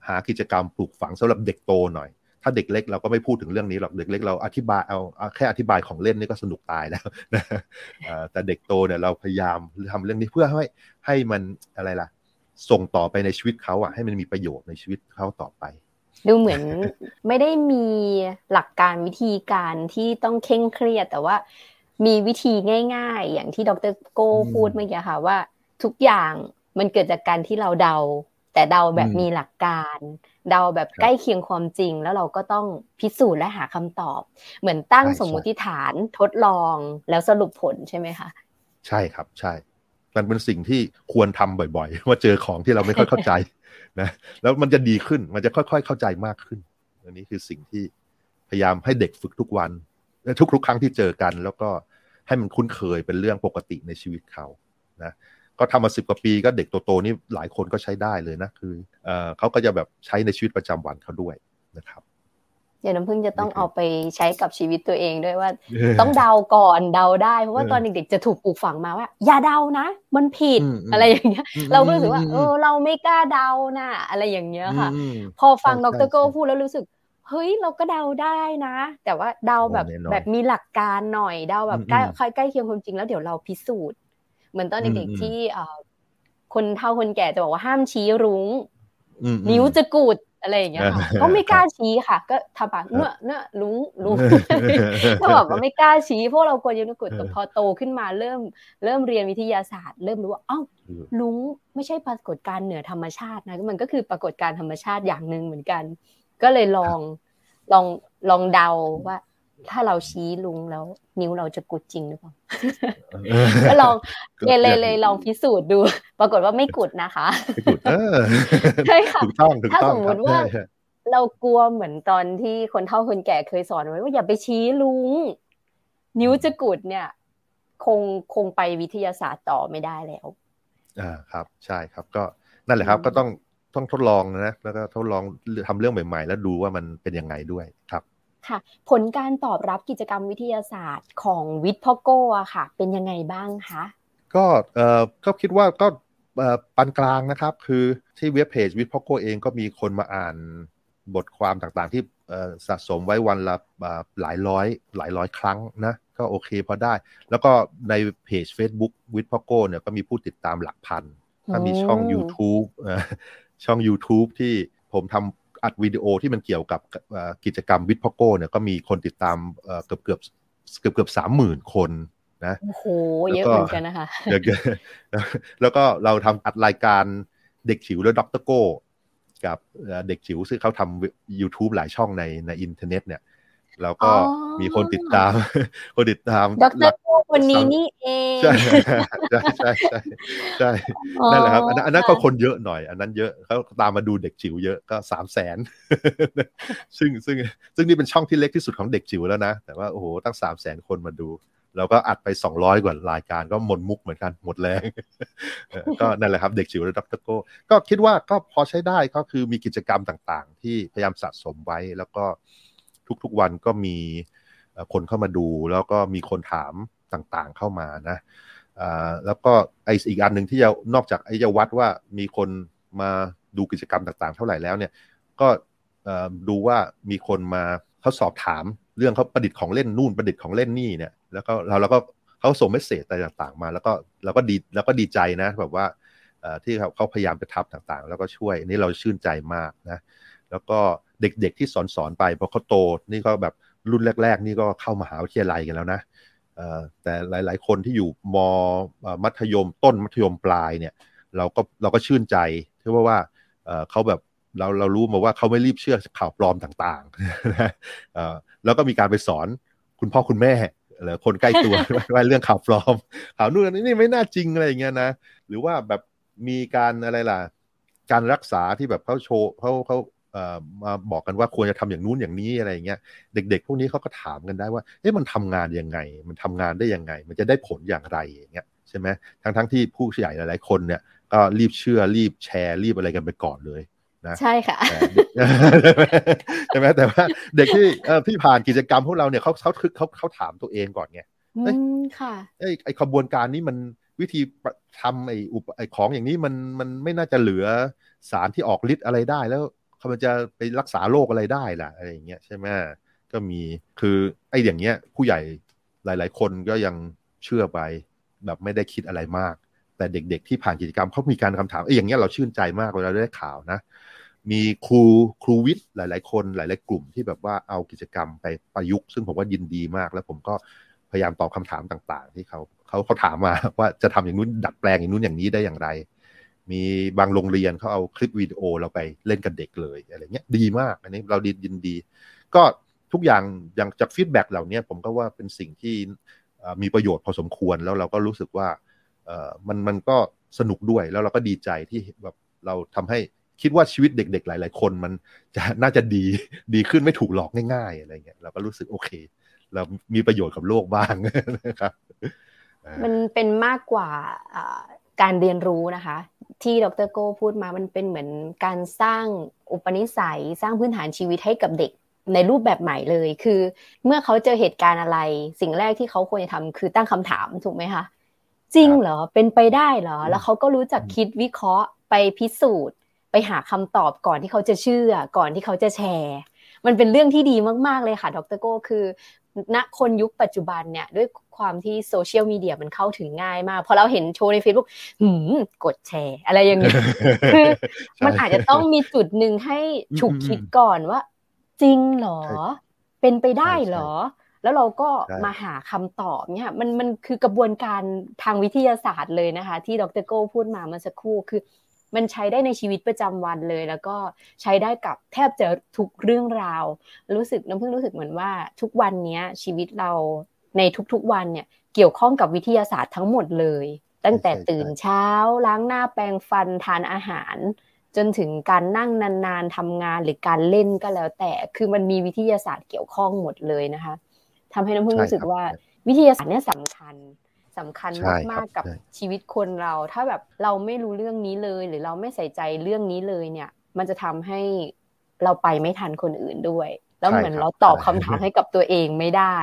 หากิจกรรมปลูกฝังสำหรับเด็กโตหน่อย ถ้าเด็กเล็กเราก็ไม่พูดถึงเรื่องนี้หรอกเด็กเล็กเราอธิบายเอาแค่อธิบายของเล่นนี่ก็สนุกตายแล้วนะแต่เด็กโตเนี่ยเราพยายามทำเรื่องนี้เพื่อให้ให้มันอะไรล่ะ ส่งต่อไปในชีวิตเขาอะให้มันมีประโยชน์ในชีวิตเขาต่อไปดูเหมือนไม่ได้มีหลักการวิธีการที่ต้องเคร่งเครียด แต่ว่ามีวิธีง่าย ๆ อย่างที่ดรโก้พูดเมื่อกี้ค่ะว่า ทุกอย่าง มันเกิดจากการที่เราเดา แต่เดาแบบมีหลักการ เดาแบบใกล้เคียงความจริง แล้วเราก็ต้องพิสูจน์และหาคำตอบ เหมือนตั้งสมมุติฐานทดลองแล้วสรุปผลใช่ไหมคะใช่ครับใช่ มันเป็นสิ่งที่ควรทำบ่อยๆ ว่าเจอของที่เราไม่ค่อยเข้าใจนะแล้วมันจะดีขึ้นมันจะค่อยๆเข้าใจมากขึ้น อันนี้คือสิ่งที่พยายามให้เด็กฝึกทุกวันทุกๆครั้งที่เจอกัน แล้วก็ให้มันคุ้นเคยเป็นเรื่องปกติในชีวิตเขานะ ก็ทำมาสิบกว่าปีก็เด็กโตๆนี่หลายคนก็ใช้ได้เลยนะคือเอเขาก็จะแบบใช้ในชีวิตประจำวันเขาด้วยนะครับเดี๋ยวน้ำพึ่งจะต้องเอาไปใช้กับชีวิตตัวเองด้วยว่า ต้องเดาก่อนเดาได้เพราะว่าตอนเด็กๆจะถูกปลูกฝังมาว่า อย่าเดานะ มันผิดอะไรอย่างเงี้ย เราก็รู้สึกว่าเออเราไม่กล้าเดานะอะไรอย่างเงี้ยค่ะ พอฟังดรโก้พูดแล้วรู้สึกเฮ้ยเราก็เดาได้นะ แต่ว่าเดาแบบแบบมีหลักการหน่อยเดาแบบใกล้ใกล้เคียงความจริงแล้วเดี๋ยวเราพิสูจน์ เหมือนตอนเด็กๆที่คนเฒ่าคนแก่จะบอกว่าห้ามชี้รุ้งนิ้วจะกูดอะไรอย่างเงี้ยค่ะก็ไม่กล้าชี้ค่ะ ก็ทำปากเนื้อเนื้อลุงลุงก็บอกว่าไม่กล้าชี้พวกเราควรจะนึกกดแต่พอโตขึ้นมาเริ่ม เริ่มเรียนวิทยาศาสตร์ เริ่มรู้ว่าอ้าวลุงไม่ใช่ปรากฏการณ์เหนือธรรมชาตินะมันก็คือปรากฏการณ์ธรรมชาติอย่างหนึ่งเหมือนกัน ก็เลยลองลองลองเดาว่า ถ้าเราชี้ลุงแล้ว นิ้วเราจะกุดจริงหรือเปล่าก็ลองเลยเลยเลยลองพิสูจน์ดู ปรากฏว่าไม่กุดนะคะใช่ค่ะถ้าสมมติว่าเรากลัวเหมือนตอนที่คนเฒ่าคนแก่เคยสอนไว้ว่าอย่าไปชี้ลุง นิ้วจะกุดเนี่ย คงคงไปวิทยาศาสตร์ต่อไม่ได้แล้วอ่าครับ ใช่ครับก็นั่นแหละครับ ก็ต้องต้องทดลองนะแล้วก็ทดลองทำเรื่องใหม่ ๆ แล้วดูว่ามันเป็นยังไงด้วยครับ ค่ะ ผลการตอบรับกิจกรรมวิทยาศาสตร์ของวิทพอโก้ะค่ะ เป็นยังไงบ้างคะก็เอ่อก็คิดว่าก็ปานกลางนะครับ คือที่เว็บเพจวิทพอโก้เองก็มีคนมาอ่านบทความต่างๆ ที่สะสมไว้วันละหลายร้อย หลายร้อยครั้งนะก็โอเคพอได้ แล้วก็ในเพจ Facebook วิทพอโก้เนี่ยก็มีผู้ติดตามหลักพันถ้ามีช่อง YouTube ช่อง YouTube ที่ผมทำ อัดวิดีโอที่มันเกี่ยวกับกิจกรรมวิทย์พ่อโก้เนี่ยก็มีคนติดตามเกือบเกือบเกือบเกือบสามหมื่นคนนะโอ้โหเยอะเหมือนกันนะคะแล้วก็เราทำอัดรายการเด็กจิ๋วและด็อกเตอร์โก้กับเด็กจิ๋วซึ่งเขาทำ YouTube หลายช่องในในอินเทอร์เน็ตเนี่ย แล้วก็มีคนติดตาม คนติดตามดรโก้คนนี้นี่เองใช่ใช่ใช่ใช่ใช่นั่นแหละครับ อันนั้นก็คนเยอะหน่อย อันนั้นเยอะเขาตามมาดูเด็กจิ๋วเยอะก็สามแสนซึ่งซึ่งซึ่งนี่เป็นช่องที่เล็กที่สุดของเด็กจิ๋วแล้วนะ แต่ว่าโอ้โหตั้งสามแสนคนมาดูเราก็อัดไปสองร้อยกว่ารายการก็หมดมุกเหมือนกันหมดแรงก็นั่นแหละครับ เด็กจิ๋วและดรโก้ก็คิดว่าก็พอใช้ได้ก็คือมีกิจกรรมต่างๆ ที่พยายามสะสมไว้แล้วก็ ทุกๆวันก็มีคนเข้ามาดู แล้วก็มีคนถามต่างๆเข้ามานะแล้วก็ไออีกอันหนึ่งที่จะนอกจากไอจะวัดว่ามีคนมาดูกิจกรรมต่างๆ เท่าไหร่แล้วเนี่ยก็ดูว่ามีคนมาเขาสอบถามเรื่องเขาประดิษฐ์ของเล่นนู่นประดิษฐ์ของเล่นนี่เนี่ย แล้วก็เราเราก็เขาส่งเมสเซจอะไรต่างๆ มา แล้วก็เราก็ดีแล้วก็ดีใจนะแบบว่าที่เขาพยายามจะทำต่างๆ แล้วก็ช่วยนี่เราชื่นใจมากนะ แล้วก็เด็กๆที่สอนสอนไปพอเขาโตนี่ก็แบบรุ่นแรก ๆ นี่ก็เข้ามหาวิทยาลัยกันแล้วนะแต่หลาย ๆ คนที่อยู่มมัธยมต้นมัธยมปลายเนี่ยเราก็เราก็ชื่นใจที่ว่าว่าเขาแบบเราเรารู้มาว่าเขาไม่รีบเชื่อข่าวปลอมต่างๆแล้วก็มีการไปสอนคุณพ่อคุณแม่หรือคนใกล้ตัวว่าเรื่องข่าวปลอมข่าวนู่นนี่ไม่น่าจริงอะไรอย่างเงี้ยนะ หรือว่าแบบมีการอะไรล่ะ การรักษาที่แบบเขาโชว์เขาเขา มาบอกกันว่าควรจะทำอย่างนู้นอย่างนี้อะไรอย่างเงี้ยเด็ก ๆ พวกนี้เขาก็ถามกันได้ว่า เอ๊ะมันทำงานยังไง มันทำงานได้ยังไง มันจะได้ผลอย่างไรอย่างเงี้ยใช่ไหมทั้งทั้งที่ผู้ใหญ่หลาย ๆ คนเนี่ยก็รีบเชื่อรีบแชร์รีบอะไรกันไปก่อนเลยนะใช่ค่ะใช่ไหมแต่ว่าเด็กที่ที่ผ่านกิจกรรมพวกเราเนี่ยเขาเขาเขาเขาถามตัวเองก่อนไงอืมค่ะไอ้ไอ้ขบวนการนี้มันวิธีทำไอ้อุปไอ้ของอย่างนี้มันมันไม่น่าจะเหลือสารที่ออกฤทธิ์อะไรได้แล้ว มันจะไปรักษาโรคอะไรได้ล่ะอะไรอย่างเงี้ยใช่ไหมก็มีคือไอ้อย่างเงี้ย ผู้ใหญ่หลาย ๆ คนก็ยังเชื่อไปแบบไม่ได้คิดอะไรมาก แต่เด็กๆ ที่ผ่านกิจกรรมเขามีการคำถามไอ้อย่างเงี้ยเราชื่นใจมากเวลาได้ข่าวนะ มีครูครูวิทย์หลาย ๆ คนหลาย ๆ กลุ่มที่แบบว่าเอากิจกรรมไปประยุกต์ซึ่งผมว่ายินดีมาก แล้วผมก็พยายามตอบคำถามต่าง ๆ ที่เขาเขาเขาถามมาว่าจะทำอย่างนู้นดัดแปลงอย่างนู้นอย่างนี้ได้อย่างไร มีบางโรงเรียนเขาเอาคลิปวิดีโอเราไปเล่นกับเด็กเลยอะไรเงี้ยดีมาก อันนี้เราดียินดี ก็ทุกอย่างอย่างจากฟีดแบ็กเหล่านี้ผมก็ว่าเป็นสิ่งที่มีประโยชน์พอสมควรแล้วเราก็รู้สึกว่ามันมันก็สนุกด้วยแล้วเราก็ดีใจที่แบบเราทำให้คิดว่าชีวิตเด็ก ๆ หลาย ๆ คนมันจะน่าจะดีดีขึ้นไม่ถูกหลอกง่าย ๆ อะไรเงี้ยเราก็รู้สึกโอเค เรามีประโยชน์กับโลกบ้างนะครับมันเป็นมากกว่าการเรียนรู้นะคะ ที่ดรโก้พูดมามันเป็นเหมือนการสร้างอุปนิสัยสร้างพื้นฐานชีวิตให้กับเด็กในรูปแบบใหม่เลย คือ เมื่อเขาเจอเหตุการณ์อะไร สิ่งแรกที่เขาควรจะทำคือตั้งคำถามถูกไหมคะจริงเหรอเป็นไปได้เหรอ แล้วเขาก็รู้จักคิดวิเคราะห์ไปพิสูจน์ ไปหาคำตอบก่อนที่เขาจะเชื่อ ก่อนที่เขาจะแชร์ มันเป็นเรื่องที่ดีมากๆเลยค่ะดรโก้คือณคนยุคปัจจุบันเนี่ยด้วย ความที่โซเชียลมีเดียมันเข้าถึงง่ายมาก พอเราเห็นโชว์ใน Facebook หืมกดแชร์ อะไรอย่างเงี้ยคือมันอาจจะต้องมีจุดหนึ่งให้ฉุกคิดก่อนว่า จริงเหรอ เป็นไปได้เหรอ แล้วเราก็มาหาคำตอบเนี่ยมันมันคือกระบวนการทางวิทยาศาสตร์เลยนะคะ ที่ดรโก้พูดมาเมื่อสักครู่คือมันใช้ได้ในชีวิตประจำวันเลย แล้วก็ใช้ได้กับแทบจะทุกเรื่องราว รู้สึกน้ำพึ่งรู้สึกเหมือนว่า ทุกวันนี้ชีวิตเรา ในทุกๆวันเนี่ยเกี่ยวข้องกับวิทยาศาสตร์ทั้งหมดเลย ตั้งแต่ตื่นเช้าล้างหน้าแปรงฟันทานอาหาร จนถึงการนั่งนานๆทำงานหรือการเล่นก็แล้ว แต่คือมันมีวิทยาศาสตร์เกี่ยวข้องหมดเลยนะคะทำให้น้ำพึ่งรู้สึกว่าวิทยาศาสตร์เนี่ยสำคัญสำคัญมากๆกับชีวิตคนเรา ถ้าแบบเราไม่รู้เรื่องนี้เลย หรือเราไม่ใส่ใจเรื่องนี้เลยเนี่ย มันจะทำให้เราไปไม่ทันคนอื่นด้วย แล้วเหมือนเราตอบคำถามให้กับตัวเองไม่ได้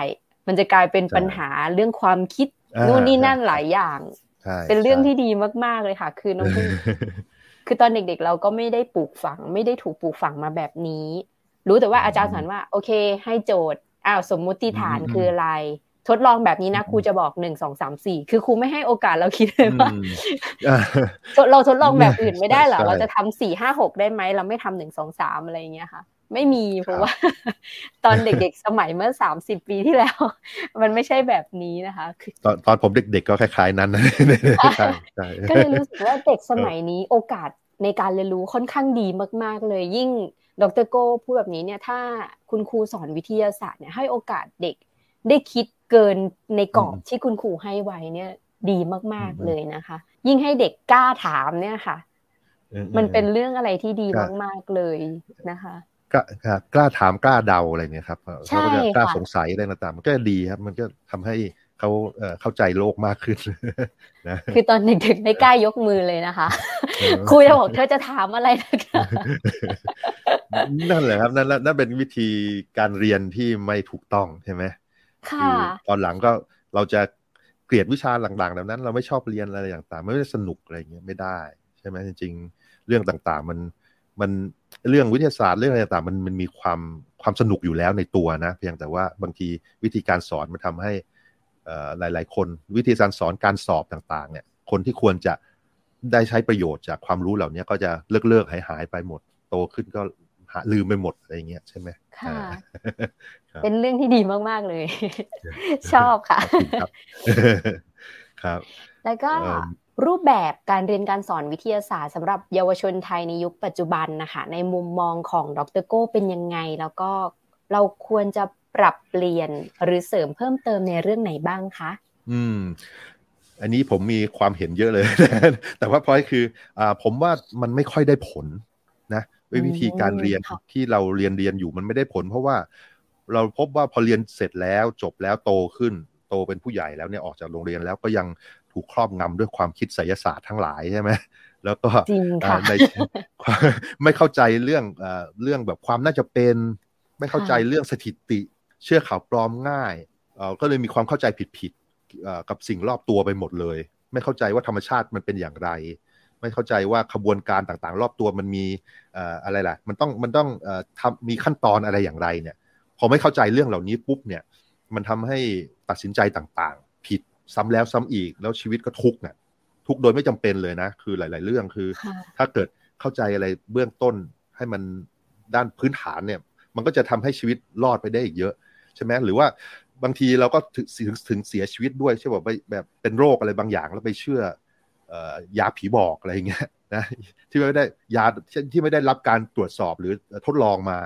มันจะกลายเป็นปัญหาเรื่องความคิดนู่นนี่นั่นหลายอย่าง เป็นเรื่องที่ดีมาก ๆเลยค่ะ คือน้องพึ่งคือตอนเด็กๆ เราก็ไม่ได้ปลูกฝัง ไม่ได้ถูกปลูกฝังมาแบบนี้ รู้แต่ว่าอาจารย์สอนว่า โอเค ให้โจทย์อ้าวสมมุติฐานคืออะไร ทดลองแบบนี้นะครูจะบอกหนึ่งสองสามสี่คือครูไม่ให้โอกาสเราคิดเลยว่าเราทดลองแบบอื่นไม่ได้หรอเราจะทำสี่ห้าหกได้ไหมเราไม่ทำหนึ่งสองสามอะไรอย่างเงี้ยค่ะ ไม่มีเพราะว่า ตอนเด็กๆสมัยเมื่อสามสิบปีที่แล้ว มันไม่ใช่แบบนี้นะคะตอนตอนผมเด็กๆก็คล้ายๆนั้นก็เลยรู้สึกว่าเด็กสมัยนี้โอกาสในการเรียนรู้ค่อนข้างดีมาก ๆ เลยยิ่งดรโก้พูดแบบนี้เนี่ยถ้าคุณครูสอนวิทยาศาสตร์เนี่ยให้โอกาสเด็กได้คิดเกินในกรอบที่คุณครูให้ไว้เนี่ยดีมากๆเลยนะคะ ยิ่งให้เด็กกล้าถามเนี่ยค่ะ มันเป็นเรื่องอะไรที่ดีมากๆเลยนะคะ กล้ากล้าถามกล้าเดาอะไรเนี่ยครับเขาก็จะกล้าสงสัยอะไรต่างๆมันก็ดีครับ มันก็ทำให้เขาเข้าใจโลกมากขึ้นนะคือตอนเด็กๆไม่กล้ายกมือเลยนะคะครูจะบอกเธอจะถามอะไรนะคะนั่นแหละครับนั่นนั่นเป็นวิธีการเรียนที่ไม่ถูกต้องใช่ไหมคือตอนหลังก็เราจะเกลียดวิชาหลังๆแบบนั้น เราไม่ชอบเรียนอะไรต่างๆไม่ได้สนุกอะไรเงี้ยไม่ได้ ใช่ไหมจริง ๆ เรื่องต่างๆ มันมัน เรื่องวิทยาศาสตร์เรื่องอะไรต่างมันมันมีความความสนุกอยู่แล้วในตัวนะ เพียงแต่ว่าบางทีวิธีการสอนมันทำให้หลาย ๆ คนวิธีการสอนการสอบต่างๆเนี่ยคนที่ควรจะได้ใช้ประโยชน์จากความรู้เหล่านี้ก็จะเลิกเลิกหายหายไปหมด โตขึ้นก็หาลืมไปหมดอะไรเงี้ยใช่ไหมค่ะ เป็นเรื่องที่ดีมาก ๆ เลย ชอบค่ะ ครับ แล้วก็ รูปแบบการเรียนการสอนวิทยาศาสตร์สำหรับเยาวชนไทยในยุคปัจจุบันนะคะในมุมมองของดรโก้เป็นยังไง แล้วก็เราควรจะปรับเปลี่ยนหรือเสริมเพิ่มเติมในเรื่องไหนบ้างคะ อืม อันนี้ผมมีความเห็นเยอะเลย แต่ว่าพอยคืออ่าผมว่ามันไม่ค่อยได้ผลนะวิธีการเรียนที่เราเรียนเรียนอยู่มันไม่ได้ผล เพราะว่าเราพบว่าพอเรียนเสร็จแล้วจบแล้วโตขึ้นโตเป็นผู้ใหญ่แล้วเนี่ยออกจากโรงเรียนแล้วก็ยัง ถูกครอบงำด้วยความคิดไสยศาสตร์ทั้งหลายใช่ไหมแล้วก็ในไม่เข้าใจเรื่องเรื่องแบบความน่าจะเป็น ไม่เข้าใจเรื่องสถิติ เชื่อข่าวปลอมง่ายก็เลยมีความเข้าใจผิดกับสิ่งรอบตัวไปหมดเลย ไม่เข้าใจว่าธรรมชาติมันเป็นอย่างไร ไม่เข้าใจว่าขบวนการต่างๆ รอบตัวมันมีอะไรล่ะ มันต้องมันต้องทำมีขั้นตอนอะไรอย่างไรเนี่ย พอไม่เข้าใจเรื่องเหล่านี้ปุ๊บเนี่ย มันทำให้ตัดสินใจต่างๆ ผิด ซ้ำแล้วซ้ำอีกแล้วชีวิตก็ทุกข์เนี่ยทุกโดยไม่จำเป็นเลยนะ คือหลาย ๆ เรื่องคือ ถ้าเกิดเข้าใจอะไรเบื้องต้นให้มันด้านพื้นฐานเนี่ย มันก็จะทำให้ชีวิตรอดไปได้อีกเยอะใช่ไหมหรือว่าบางทีเราก็ถึงถึงเสียชีวิตด้วยใช่แบบแบบเป็นโรคอะไรบางอย่างแล้วไปเชื่อยาผีบอกอะไรอย่างเงี้ยนะที่ไม่ได้ยาที่ไม่ได้รับการตรวจสอบหรือทดลองมา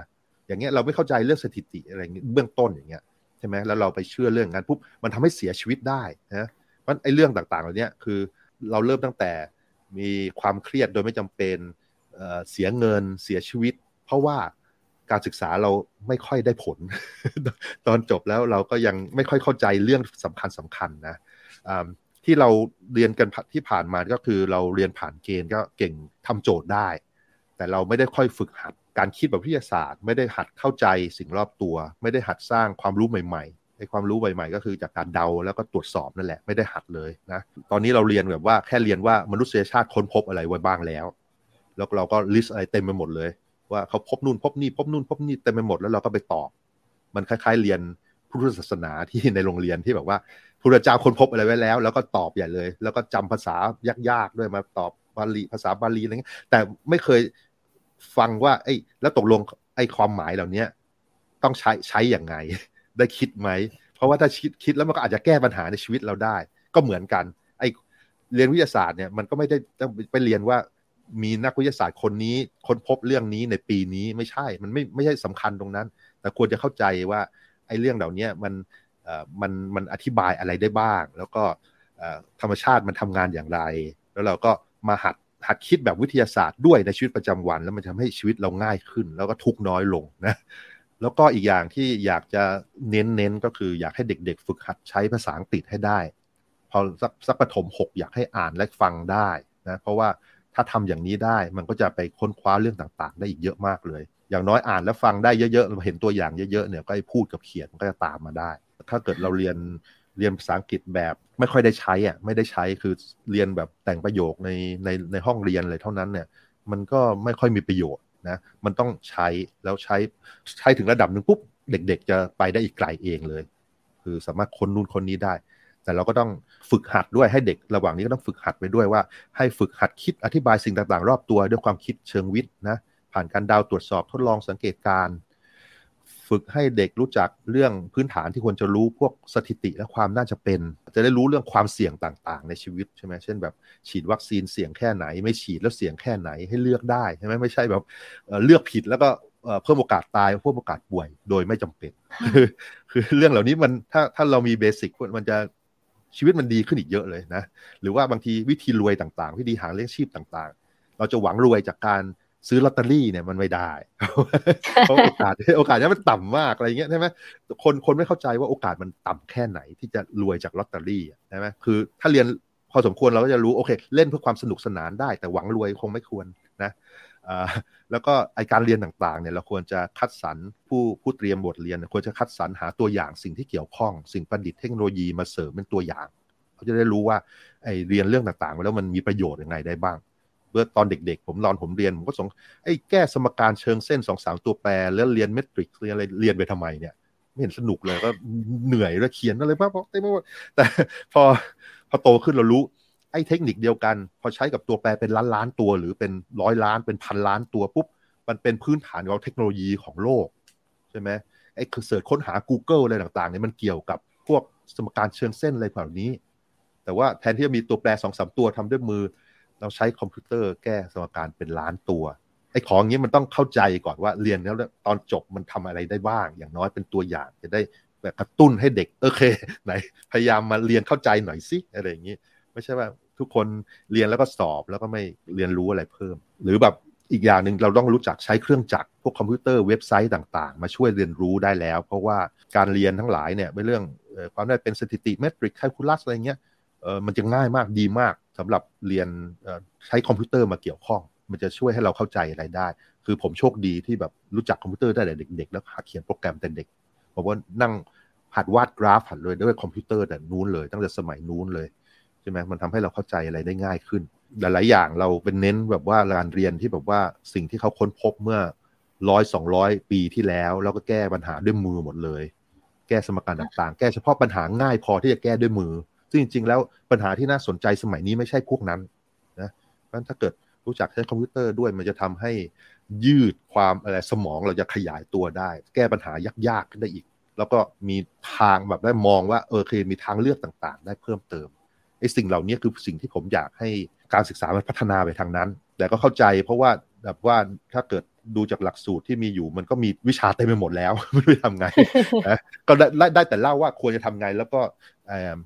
อย่างเงี้ยเราไม่เข้าใจเรื่องสถิติอะไรเงี้ยเบื้องต้นอย่างเงี้ยใช่ไหมแล้วเราไปเชื่อเรื่องนั้นปุ๊บมันทำให้เสียชีวิตได้นะเพราะไอ้เรื่องต่างๆเหล่านี้คือเราเริ่มตั้งแต่มีความเครียดโดยไม่จำเป็นเสียเงินเสียชีวิต เพราะว่าการศึกษาเราไม่ค่อยได้ผล ตอนจบแล้วเราก็ยังไม่ค่อยเข้าใจเรื่องสำคัญสำคัญนะที่เราเรียนกันที่ผ่านมาก็คือเราเรียนผ่านเกณฑ์ก็เก่งทำโจทย์ได้ แต่เราไม่ได้ค่อยฝึกหัด การคิดแบบวิทยาศาสตร์ ไม่ได้หัดเข้าใจสิ่งรอบตัว ไม่ได้หัดสร้างความรู้ใหม่ๆไอ้ความรู้ใหม่ๆก็คือจากการเดาแล้วก็ตรวจสอบนั่นแหละไม่ได้หัดเลยนะตอนนี้เราเรียนแบบว่าแค่เรียนว่ามนุษยชาติค้นพบอะไรไว้บ้างแล้ว แล้วเราก็ลิสต์อะไรเต็มไปหมดเลย ว่าเขาพบนู่นพบนี่พบนู่นพบนี่เต็มไปหมดแล้วเราก็ไปตอบ มันคล้ายๆเรียนพุทธศาสนาที่ในโรงเรียนที่แบบว่าพระเจ้าค้นพบอะไรไว้แล้ว แล้วก็ตอบใหญ่เลย แล้วก็จำภาษายากๆด้วยมาตอบบาลีภาษาบาลีอะไรเงี้ยแต่ไม่เคย ฟังว่าไอ้แล้วตกลงไอ้ความหมายเหล่านี้ต้องใช้ใช้อย่างไง ได้คิดไหม เพราะว่าถ้าคิดคิดแล้วมันก็อาจจะแก้ปัญหาในชีวิตเราได้ ก็เหมือนกันไอ้เรียนวิทยาศาสตร์เนี่ยมันก็ไม่ได้ต้องไปเรียนว่ามีนักวิทยาศาสตร์คนนี้ค้นพบเรื่องนี้ในปีนี้ไม่ใช่ มันไม่ไม่ใช่สำคัญตรงนั้น แต่ควรจะเข้าใจว่าไอ้เรื่องเหล่านี้มันมันมันอธิบายอะไรได้บ้าง แล้วก็ธรรมชาติมันทำงานอย่างไร แล้วเราก็มาหัด หัดคิดแบบวิทยาศาสตร์ด้วยในชีวิตประจำวัน แล้วมันทำให้ชีวิตเราง่ายขึ้น แล้วก็ทุกน้อยลงนะแล้วก็อีกอย่างที่อยากจะเน้นเน้นก็คืออยากให้เด็ก ๆ ฝึกหัดใช้ภาษาอังกฤษให้ได้ พอสักสักประถมหกอยากให้อ่านและฟังได้นะเพราะว่าถ้าทำอย่างนี้ได้มันก็จะไปค้นคว้าเรื่องต่าง ๆ ได้อีกเยอะมากเลย อย่างน้อยอ่านและฟังได้เยอะๆเห็นตัวอย่างเยอะๆเนี่ยก็ให้พูดกับเขียนมันก็จะตามมาได้ ถ้าเกิดเราเรียน เรียนภาษาอังกฤษแบบไม่ค่อยได้ใช้อะไม่ได้ใช้คือเรียนแบบแต่งประโยคในในในห้องเรียนเลยเท่านั้นเนี่ยมันก็ไม่ค่อยมีประโยชน์นะมันต้องใช้แล้วใช้ใช้ถึงระดับหนึ่งปุ๊บเด็ก ๆ จะไปได้อีกไกลเองเลย คือสามารถค้นนู่นคนนี้ได้ แต่เราก็ต้องฝึกหัดด้วยให้เด็กระหว่างนี้ก็ต้องฝึกหัดไปด้วยว่า ให้ฝึกหัดคิดอธิบายสิ่งต่างๆ รอบตัวด้วยความคิดเชิงวิทย์นะผ่านการดาวตรวจสอบทดลองสังเกตการ ฝึกให้เด็กรู้จักเรื่องพื้นฐานที่ควรจะรู้พวกสถิติและความน่าจะเป็น จะได้รู้เรื่องความเสี่ยงต่างๆ ในชีวิตใช่ไหมเช่นแบบฉีดวัคซีนเสี่ยงแค่ไหน ไม่ฉีดแล้วเสี่ยงแค่ไหนให้เลือกได้ใช่ไหมไม่ใช่แบบเลือกผิดแล้วก็เพิ่มโอกาสตายเพิ่มโอกาสป่วยโดยไม่จำเป็นคือคือเรื่องเหล่านี้มันถ้าถ้าเรามีเบสิกมันจะชีวิตมันดีขึ้นอีกเยอะเลยนะ หรือว่าบางทีวิธีรวยต่างๆ วิธีหาเลี้ยงชีพต่างๆ เราจะหวังรวยจากการ ซื้อลอตเตอรี่เนี่ยมันไม่ได้เพราะโอกาสโอกาสนี้มันต่ำมากอะไรเงี้ยใช่ไหมคนคนไม่เข้าใจว่าโอกาสมันต่ำแค่ไหนที่จะรวยจากลอตเตอรี่ใช่ไหมคือถ้าเรียนพอสมควรเราก็จะรู้โอเค เล่นเพื่อความสนุกสนานได้ แต่หวังรวยคงไม่ควรนะแล้วก็ไอการเรียนต่างๆเนี่ยเราควรจะคัดสรรผู้ผู้เตรียมบทเรียน ควรจะคัดสรรหาตัวอย่างสิ่งที่เกี่ยวข้อง สิ่งประดิษฐ์เทคโนโลยีมาเสริมเป็นตัวอย่าง เขาจะได้รู้ว่าไอเรียนเรื่องต่างๆแล้วมันมีประโยชน์ยังไงได้บ้าง เมื่อตอนเด็กๆ ผมรอนผมเรียน ผมก็สงไอ้แก้สมการเชิงเส้นสองสามตัวแปร แล้วเรียนเมตริกเรียนอะไรเรียนไปทำไมเนี่ยไม่เห็นสนุกเลยก็เหนื่อยแล้วเขียนอะไรบ้างเต็มไปหมดแต่พอพอโตขึ้นเรารู้ไอ้เทคนิคเดียวกัน พอใช้กับตัวแปรเป็นล้านล้านตัว หรือเป็นร้อยล้านเป็นพันล้านตัวปุ๊บมันเป็นพื้นฐานของเทคโนโลยีของโลกใช่ไหมไอ้เสิร์ชค้นหา Google อะไรต่างๆเนี่ยมันเกี่ยวกับพวกสมการเชิงเส้นอะไรแบบนี้ แต่ว่าแทนที่จะมีตัวแปรสองสามตัวทำด้วยมือ เราใช้คอมพิวเตอร์แก้สมการเป็นล้านตัวไอ้ของนี้มันต้องเข้าใจก่อนว่าเรียนแล้วตอนจบมันทำอะไรได้บ้าง อย่างน้อยเป็นตัวอย่างจะได้แบบกระตุ้นให้เด็กโอเค ไหน พยายามมาเรียนเข้าใจหน่อยสิอะไรอย่างนี้ไม่ใช่ว่าทุกคนเรียนแล้วก็สอบแล้วก็ไม่เรียนรู้อะไรเพิ่ม หรือแบบอีกอย่างหนึ่งเราต้องรู้จักใช้เครื่องจักรพวกคอมพิวเตอร์เว็บไซต์ต่างๆ มาช่วยเรียนรู้ได้แล้ว เพราะว่าการเรียนทั้งหลายเนี่ยเป็นเรื่องความน่าจะเป็นสถิติเมทริกซ์แคลคูลัสอะไรเงี้ย มันจะง่ายมากดีมากสำหรับเรียนใช้คอมพิวเตอร์มาเกี่ยวข้อง มันจะช่วยให้เราเข้าใจอะไรได้ คือผมโชคดีที่แบบรู้จักคอมพิวเตอร์ได้แต่เด็ก ๆ แล้วหัดเขียนโปรแกรมแต่เด็กผมว่านั่งหัดวาดกราฟหัดเลยด้วยคอมพิวเตอร์แต่นู้นเลย ตั้งแต่สมัยนู้นเลยใช่ไหมมันทำให้เราเข้าใจอะไรได้ง่ายขึ้น หลาย ๆ อย่างเราเป็นเน้นแบบว่าการเรียนที่แบบว่าสิ่งที่เขาค้นพบเมื่อร้อยสองร้อยปีที่แล้ว แล้วก็แก้ปัญหาด้วยมือหมดเลย แก้สมการต่างๆ แก้เฉพาะปัญหาง่ายพอที่จะแก้ด้วยมือ ซึ่งจริง ๆ แล้วปัญหาที่น่าสนใจสมัยนี้ไม่ใช่พวกนั้นนะเพราะฉะนั้นถ้าเกิดรู้จักใช้คอมพิวเตอร์ด้วยมันจะทำให้ยืดความอะไรสมองเราจะขยายตัวได้ แก้ปัญหายากๆขึ้นได้อีก แล้วก็มีทางแบบได้มองว่าเออเคมีทางเลือกต่างๆ ได้เพิ่มเติมไอ้สิ่งเหล่านี้คือสิ่งที่ผมอยากให้การศึกษามันพัฒนาไปทางนั้น แต่ก็เข้าใจเพราะว่าแบบว่าถ้าเกิดดูจากหลักสูตรที่มีอยู่ มันก็มีวิชาเต็มไปหมดแล้ว ไม่รู้จะทำไงนะก็ได้ได้แต่เล่าว่าควรจะทำไง แล้วก็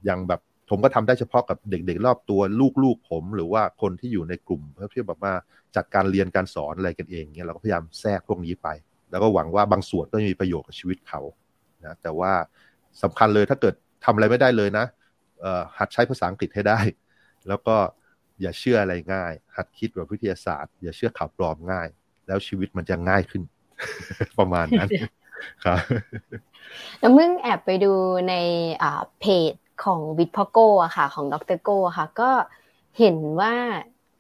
อย่างแบบ ผมก็ทำได้เฉพาะกับเด็ก ๆ รอบตัวลูกๆผม หรือว่าคนที่อยู่ในกลุ่ม เพื่อที่แบบว่าจัดการเรียนการสอนอะไรกันเองเนี่ยเราก็พยายามแทรกพวกนี้ไป แล้วก็หวังว่าบางส่วนก็มีประโยชน์กับชีวิตเขานะแต่ว่าสำคัญเลยถ้าเกิดทำอะไรไม่ได้เลยนะหัดใช้ภาษาอังกฤษให้ได้ แล้วก็อย่าเชื่ออะไรง่าย หัดคิดแบบวิทยาศาสตร์ อย่าเชื่อข่าวปลอมง่าย แล้วชีวิตมันจะง่ายขึ้น ประมาณนั้นครับน้ำมึงแอบไปดูในเพจ ของวิทพโก้อะค่ะ ของดรโก้ค่ะ ก็เห็นว่า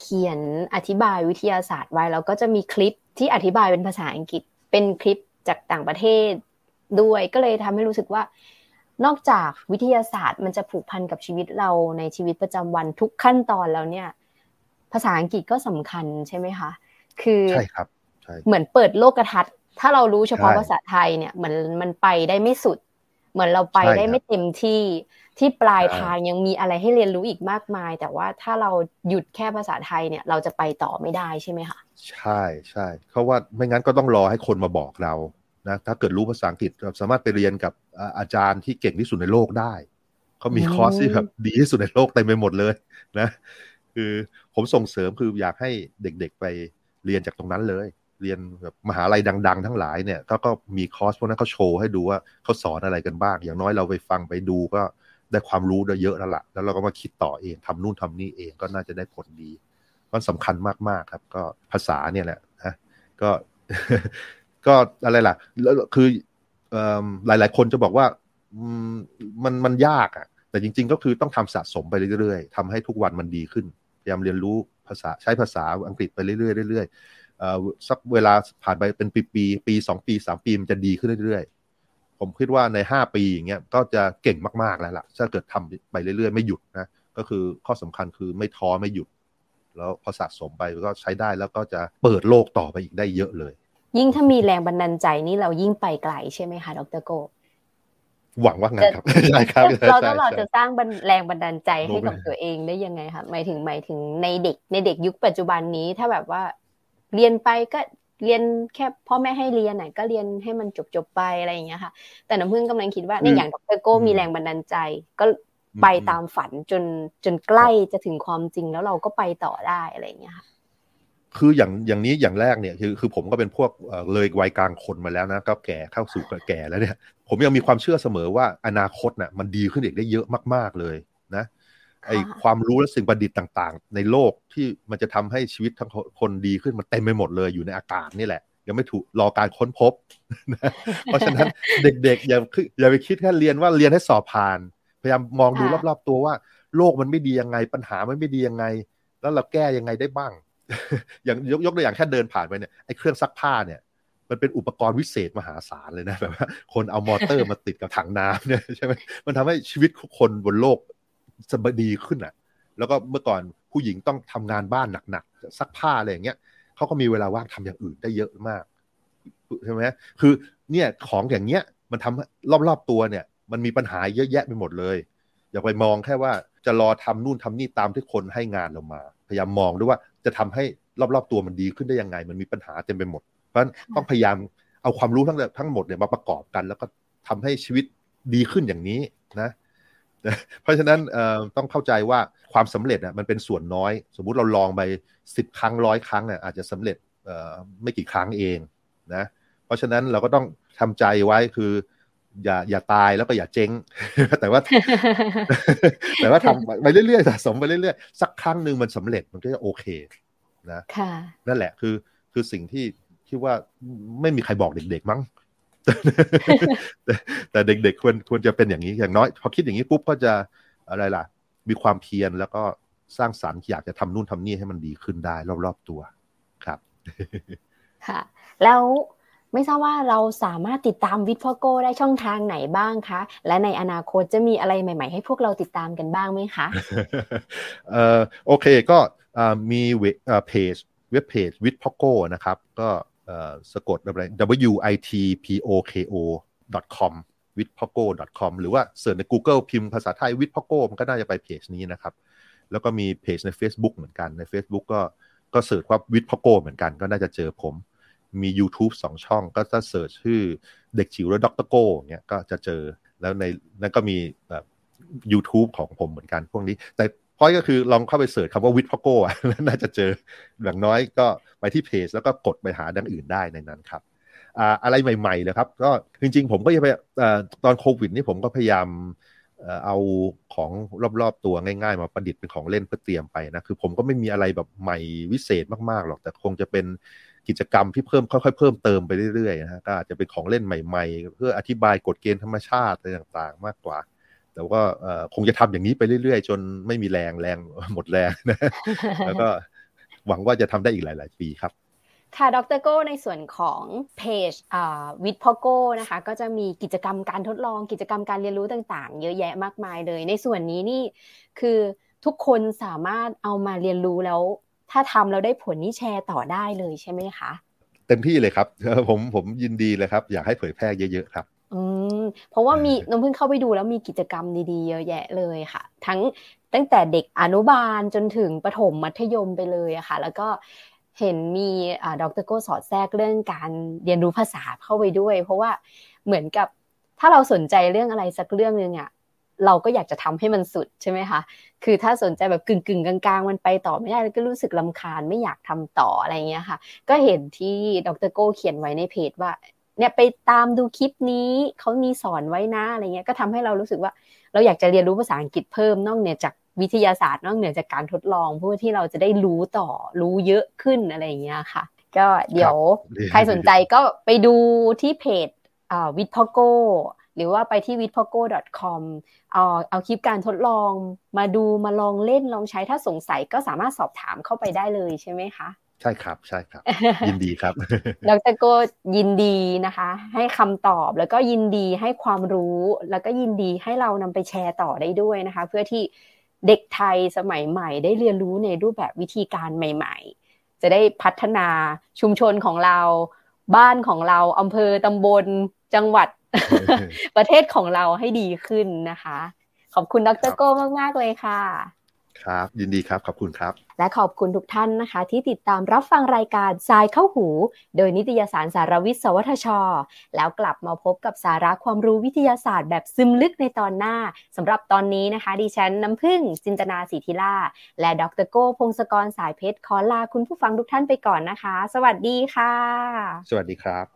เขียนอธิบายวิทยาศาสตร์ไว้แล้วก็จะมีคลิปที่อธิบายเป็นภาษาอังกฤษ เป็นคลิปจากต่างประเทศด้วยก็เลยทำให้รู้สึกว่า นอกจากวิทยาศาสตร์ มันจะผูกพันกับชีวิตเราในชีวิตประจำวันทุกขั้นตอนแล้วเนี่ย ภาษาอังกฤษก็สำคัญใช่ไหมคะ คือใช่ครับเหมือนเปิดโลกทัศน์ ถ้าเรารู้เฉพาะภาษาไทยเนี่ยเหมือนมันไปได้ไม่สุด เหมือนเราไปได้ไม่เต็มที่ ที่ปลายทางยังมีอะไรให้เรียนรู้อีกมากมาย แต่ว่าถ้าเราหยุดแค่ภาษาไทยเนี่ย เราจะไปต่อไม่ได้ใช่ไหมคะใช่ใช่เพราะว่าไม่งั้นก็ต้องรอให้คนมาบอกเรานะถ้าเกิดรู้ภาษาอังกฤษเราสามารถไปเรียนกับอาจารย์ที่เก่งที่สุดในโลกได้เขามีคอร์สที่แบบดีที่สุดในโลกเต็มไปหมดเลยนะ คือผมส่งเสริมคืออยากให้เด็กๆไปเรียนจากตรงนั้นเลย เรียนแบบมหาลัยดัง ๆ ทั้งหลายเนี่ยเขาก็มีคอร์สพวกนั้นเขาโชว์ให้ดูว่าเขาสอนอะไรกันบ้าง อย่างน้อยเราไปฟังไปดูก็ ได้ความรู้ได้เยอะแล้วละ่ะ แล้วเราก็มาคิดต่อเองทำนู่นทำนี่เองก็น่าจะได้ผลดีมันสำคัญมากๆครับ ก็ภาษาเนี่ยแหละนะก็ก็อะไรล่ะแล้วคือหลายๆคนจะบอกว่ามันมันยากอะ แต่จริง ๆ ก็คือต้องทำสะสมไปเรื่อยๆทำให้ทุกวันมันดีขึ้น พยายามเรียนรู้ภาษาใช้ภาษาอังกฤษไปเรื่อยๆเรื่อยๆสักเวลาผ่านไปเป็นปีปีปีสองปีสามปีมันจะดีขึ้นเรื่อยๆ ผมคิดว่าในห้าปีอย่างเงี้ยก็จะเก่งมากๆแล้วล่ะ ถ้าเกิดทำไปเรื่อยๆ ไม่หยุดนะ ก็คือข้อสำคัญคือไม่ท้อไม่หยุด แล้วพอสะสมไปก็ใช้ได้แล้วก็จะเปิดโลกต่อไปอีกได้เยอะเลย ยิ่งถ้ามีแรงบันดาลใจนี่เรายิ่งไปไกลใช่ไหมคะดรโกหวังว่างั้นครับใช่ครับเราต้องเราจะสร้างแรงบันดาลใจให้กับตัวเองได้ยังไงคะหมายถึงหมายถึงในเด็กในเด็กยุคปัจจุบันนี้ถ้าแบบว่าเรียนไปก็ เรียนแค่พ่อแม่ให้เรียนไหนก็เรียนให้มันจบจบไปอะไรอย่างเงี้ยค่ะ แต่น้ำพึ่งกำลังคิดว่าในอย่างดรโก้มีแรงบันดาลใจ ก็ไปตามฝันจนจนใกล้จะถึงความจริงแล้วเราก็ไปต่อได้อะไรอย่างเงี้ยค่ะคืออย่างอย่างนี้อย่างแรกเนี่ยคือคือผมก็เป็นพวกเลยวัยกลางคนมาแล้วนะก็แก่เข้าสู่แก่แล้วเนี่ย ผมยังมีความเชื่อเสมอว่าอนาคตน่ะมันดีขึ้นอีกได้เยอะมาก ๆเลยนะ ไอความรู้และสิ่งประดิษฐ์ต่าง ๆ ในโลกที่มันจะทำให้ชีวิตทั้งคนดีขึ้นมันเต็มไปหมดเลยอยู่ในอากาศนี่แหละ ยังไม่ถูกรอการค้นพบ เพราะฉะนั้นเด็กๆอย่าอย่าไปคิดแค่เรียนว่าเรียนให้สอบผ่าน พยายามมองดูรอบๆตัวว่า โลกมันไม่ดียังไง ปัญหามันไม่ดียังไง แล้วเราแก้ยังไงได้บ้าง อย่างยกยกตัวอย่างแค่เดินผ่านไปเนี่ยไอ้เครื่องซักผ้าเนี่ยมันเป็นอุปกรณ์วิเศษมหาศาลเลยนะแบบว่าคนเอามอเตอร์มาติดกับถังน้ำเนี่ยใช่ไหมมันทำให้ชีวิตคนบนโลก สบดีขึ้นอะ แล้วก็เมื่อก่อนผู้หญิงต้องทำงานบ้านหนักๆซักผ้าอะไรอย่างเงี้ยเขาก็มีเวลาว่างทำอย่างอื่นได้เยอะมากใช่ไหมคือเนี่ยของอย่างเงี้ยมันทำรอบๆตัวเนี่ย มันมีปัญหาเยอะแยะไปหมดเลย อย่าไปมองแค่ว่าจะรอทำนู่นทำนี่ตามที่คนให้งานเรามา พยายามมองด้วยว่าจะทำให้รอบๆตัวมันดีขึ้นได้ยังไง มันมีปัญหาเต็มไปหมด เพราะฉะนั้นต้องพยายามเอาความรู้ทั้งทั้งหมดเนี่ยมาประกอบกัน แล้วก็ทำให้ชีวิตดีขึ้นอย่างนี้นะ เพราะฉะนั้นต้องเข้าใจว่าความสำเร็จอะมันเป็นส่วนน้อย สมมุติเราลองไปสิบครั้งร้อยครั้งเนี่ยอาจจะสำเร็จไม่กี่ครั้งเองนะเพราะฉะนั้นเราก็ต้องทำใจไว้คือ อย่าอย่าตายแล้วก็อย่าเจ๊ง แต่ว่า แต่ว่าทำไปเรื่อยๆสะสมไปเรื่อยๆสักครั้งหนึ่งมันสำเร็จมันก็จะโอเคนะนั่นแหละคือคือสิ่งที่ที่ว่าไม่มีใครบอกเด็กๆมั้ง แต่เด็กๆควรควรจะเป็นอย่างนี้อย่างน้อยพอคิดอย่างนี้ปุ๊บก็จะอะไรล่ะ มีความเพียรแล้วก็สร้างสรรค์อยากจะทำนู่นทำนี่ให้มันดีขึ้นได้รอบๆตัวครับ ค่ะ แล้วไม่ทราบว่าเราสามารถติดตามวิทพ่อโก้ได้ช่องทางไหนบ้างคะ และในอนาคตจะมีอะไรใหม่ ๆ ให้พวกเราติดตามกันบ้างไหมคะเอ่อโอเคก็มีเว็บเพจเว็บเพจวิทพ่อโก้นะครับ ก็ สะกดอะไร w i t p o k o com w i t p o k o com หรือว่า search ใน Google พิมพ์ภาษาไทยวิทย์พ่อโก้มันก็น่าจะไปเพจนี้นะครับ แล้วก็มีเพจใน Facebook เหมือนกันใน Facebook ก็ก็ search ว่าวิทย์พ่อโก้เหมือนกันก็น่าจะเจอผมมี YouTube สองช่องก็ถ้า search ชื่อเด็กจิ๋วและด็อกเตอร์โก้เงี้ยก็จะเจอแล้วในนั้นก็มีแบบ YouTube ของผมเหมือนกันพวกนี้ แต่ พอยก็คือลองเข้าไป search คำว่าวิทย์พ่อโก้แล้วน่าจะเจออย่างน้อยก็ไปที่เพจแล้วก็กดไปหาอันอื่นได้ในนั้นครับอะไรใหม่ๆเลยครับก็จริงๆ ผมก็จะไปตอนโควิดนี่ผมก็พยายามเอาของรอบๆตัวง่ายๆ มาประดิษฐ์เป็นของเล่นเพื่อเตรียมไปนะคือผมก็ไม่มีอะไรแบบใหม่วิเศษมากๆหรอกแต่คงจะเป็นกิจกรรมที่เพิ่มค่อยๆเพิ่มเติมไปเรื่อยๆนะฮะก็อาจจะเป็นของเล่นใหม่ ๆ เพื่ออธิบายกฎเกณฑ์ธรรมชาติอะไรต่างๆ มากกว่า แต่ว่าคงจะทำอย่างนี้ไปเรื่อยๆ จนไม่มีแรงแรงหมดแรงนะแล้วก็หวังว่าจะทำได้อีกหลาย ๆ ปีครับค่ะ ดรโก้ ในส่วนของเพจวิทพอโก้นะคะ ก็จะมีกิจกรรมการทดลอง กิจกรรมการเรียนรู้ต่างๆ เยอะแยะมากมายเลย ในส่วนนี้นี่คือทุกคนสามารถเอามาเรียนรู้แล้ว ถ้าทำแล้วได้ผลนี่แชร์ต่อได้เลยใช่ไหมคะ เต็มที่เลยครับ ผมผมยินดีเลยครับ อยากให้เผยแพร่เยอะๆครับอืม เพราะว่ามีน้องเพิ่งเข้าไปดูแล้วมีกิจกรรมดีๆเยอะแยะเลยค่ะ ทั้งตั้งแต่เด็กอนุบาลจนถึงประถมมัธยมไปเลยอะค่ะ แล้วก็เห็นมีอ่าดรโก้สอดแทรกเรื่องการเรียนรู้ภาษาเข้าไปด้วย เพราะว่าเหมือนกับถ้าเราสนใจเรื่องอะไรสักเรื่องหนึ่งอะเราก็อยากจะทำให้มันสุดใช่ไหมคะ คือถ้าสนใจแบบกึ่งกึ่งกลางๆ มันไปต่อไม่ได้ก็รู้สึกลำคาญไม่อยากทำต่ออะไรเงี้ยค่ะ ก็เห็นที่ดรโก้เขียนไว้ในเพจว่า เนี่ยไปตามดูคลิปนี้เขามีสอนไว้นะอะไรเงี้ยก็ทำให้เรารู้สึกว่า เราอยากจะเรียนรู้ภาษาอังกฤษเพิ่มนอกเหนือจากวิทยาศาสตร์นอกเหนือจากการทดลองเพื่อที่เราจะได้รู้ต่อรู้เยอะขึ้นอะไรเงี้ยค่ะ ก็เดี๋ยวใครสนใจก็ไปดูที่เพจวิทพโกหรือว่าไปที่ w i t p o g o c o m เอาเอาคลิปการทดลองมาดูมาลองเล่นลองใช้ถ้าสงสัยก็สามารถสอบถามเข้าไปได้เลยใช่ไหมคะ ใช่ครับใช่ครับ ยินดีครับดรโกยินดีนะคะ ให้คำตอบแล้วก็ยินดีให้ความรู้แล้วก็ยินดีให้เรานำไปแชร์ต่อได้ด้วยนะคะ เพื่อที่เด็กไทยสมัยใหม่ได้เรียนรู้ในรูปแบบวิธีการใหม่ ๆ จะได้พัฒนาชุมชนของเรา บ้านของเราอำเภอตำบลจังหวัดประเทศของเราให้ดีขึ้นนะคะ ขอบคุณดรโก้มาก ๆ เลยค่ะ ครับ ยินดีครับ ขอบคุณครับ และขอบคุณทุกท่านนะคะ ที่ติดตามรับฟังรายการทรายเข้าหู โดยนิตยสารสารวิทย์ สวทช แล้วกลับมาพบกับสาระความรู้วิทยาศาสตร์แบบซึมลึกในตอนหน้าสำหรับตอนนี้นะคะ ดิฉันน้ำพึ่งจินตนาสีทิล่า และดรโก้พงศกรสายเพชรขอลาคุณผู้ฟังทุกท่านไปก่อนนะคะ สวัสดีค่ะ สวัสดีครับ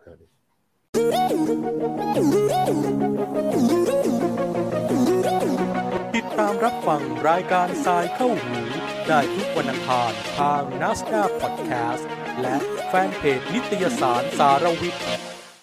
ติดตามรับฟังรายการทรายเข้าหูได้ทุกวันอังคารทางนัสดาพอดแคสต์และแฟนเพจนิตยสารสารวิทย์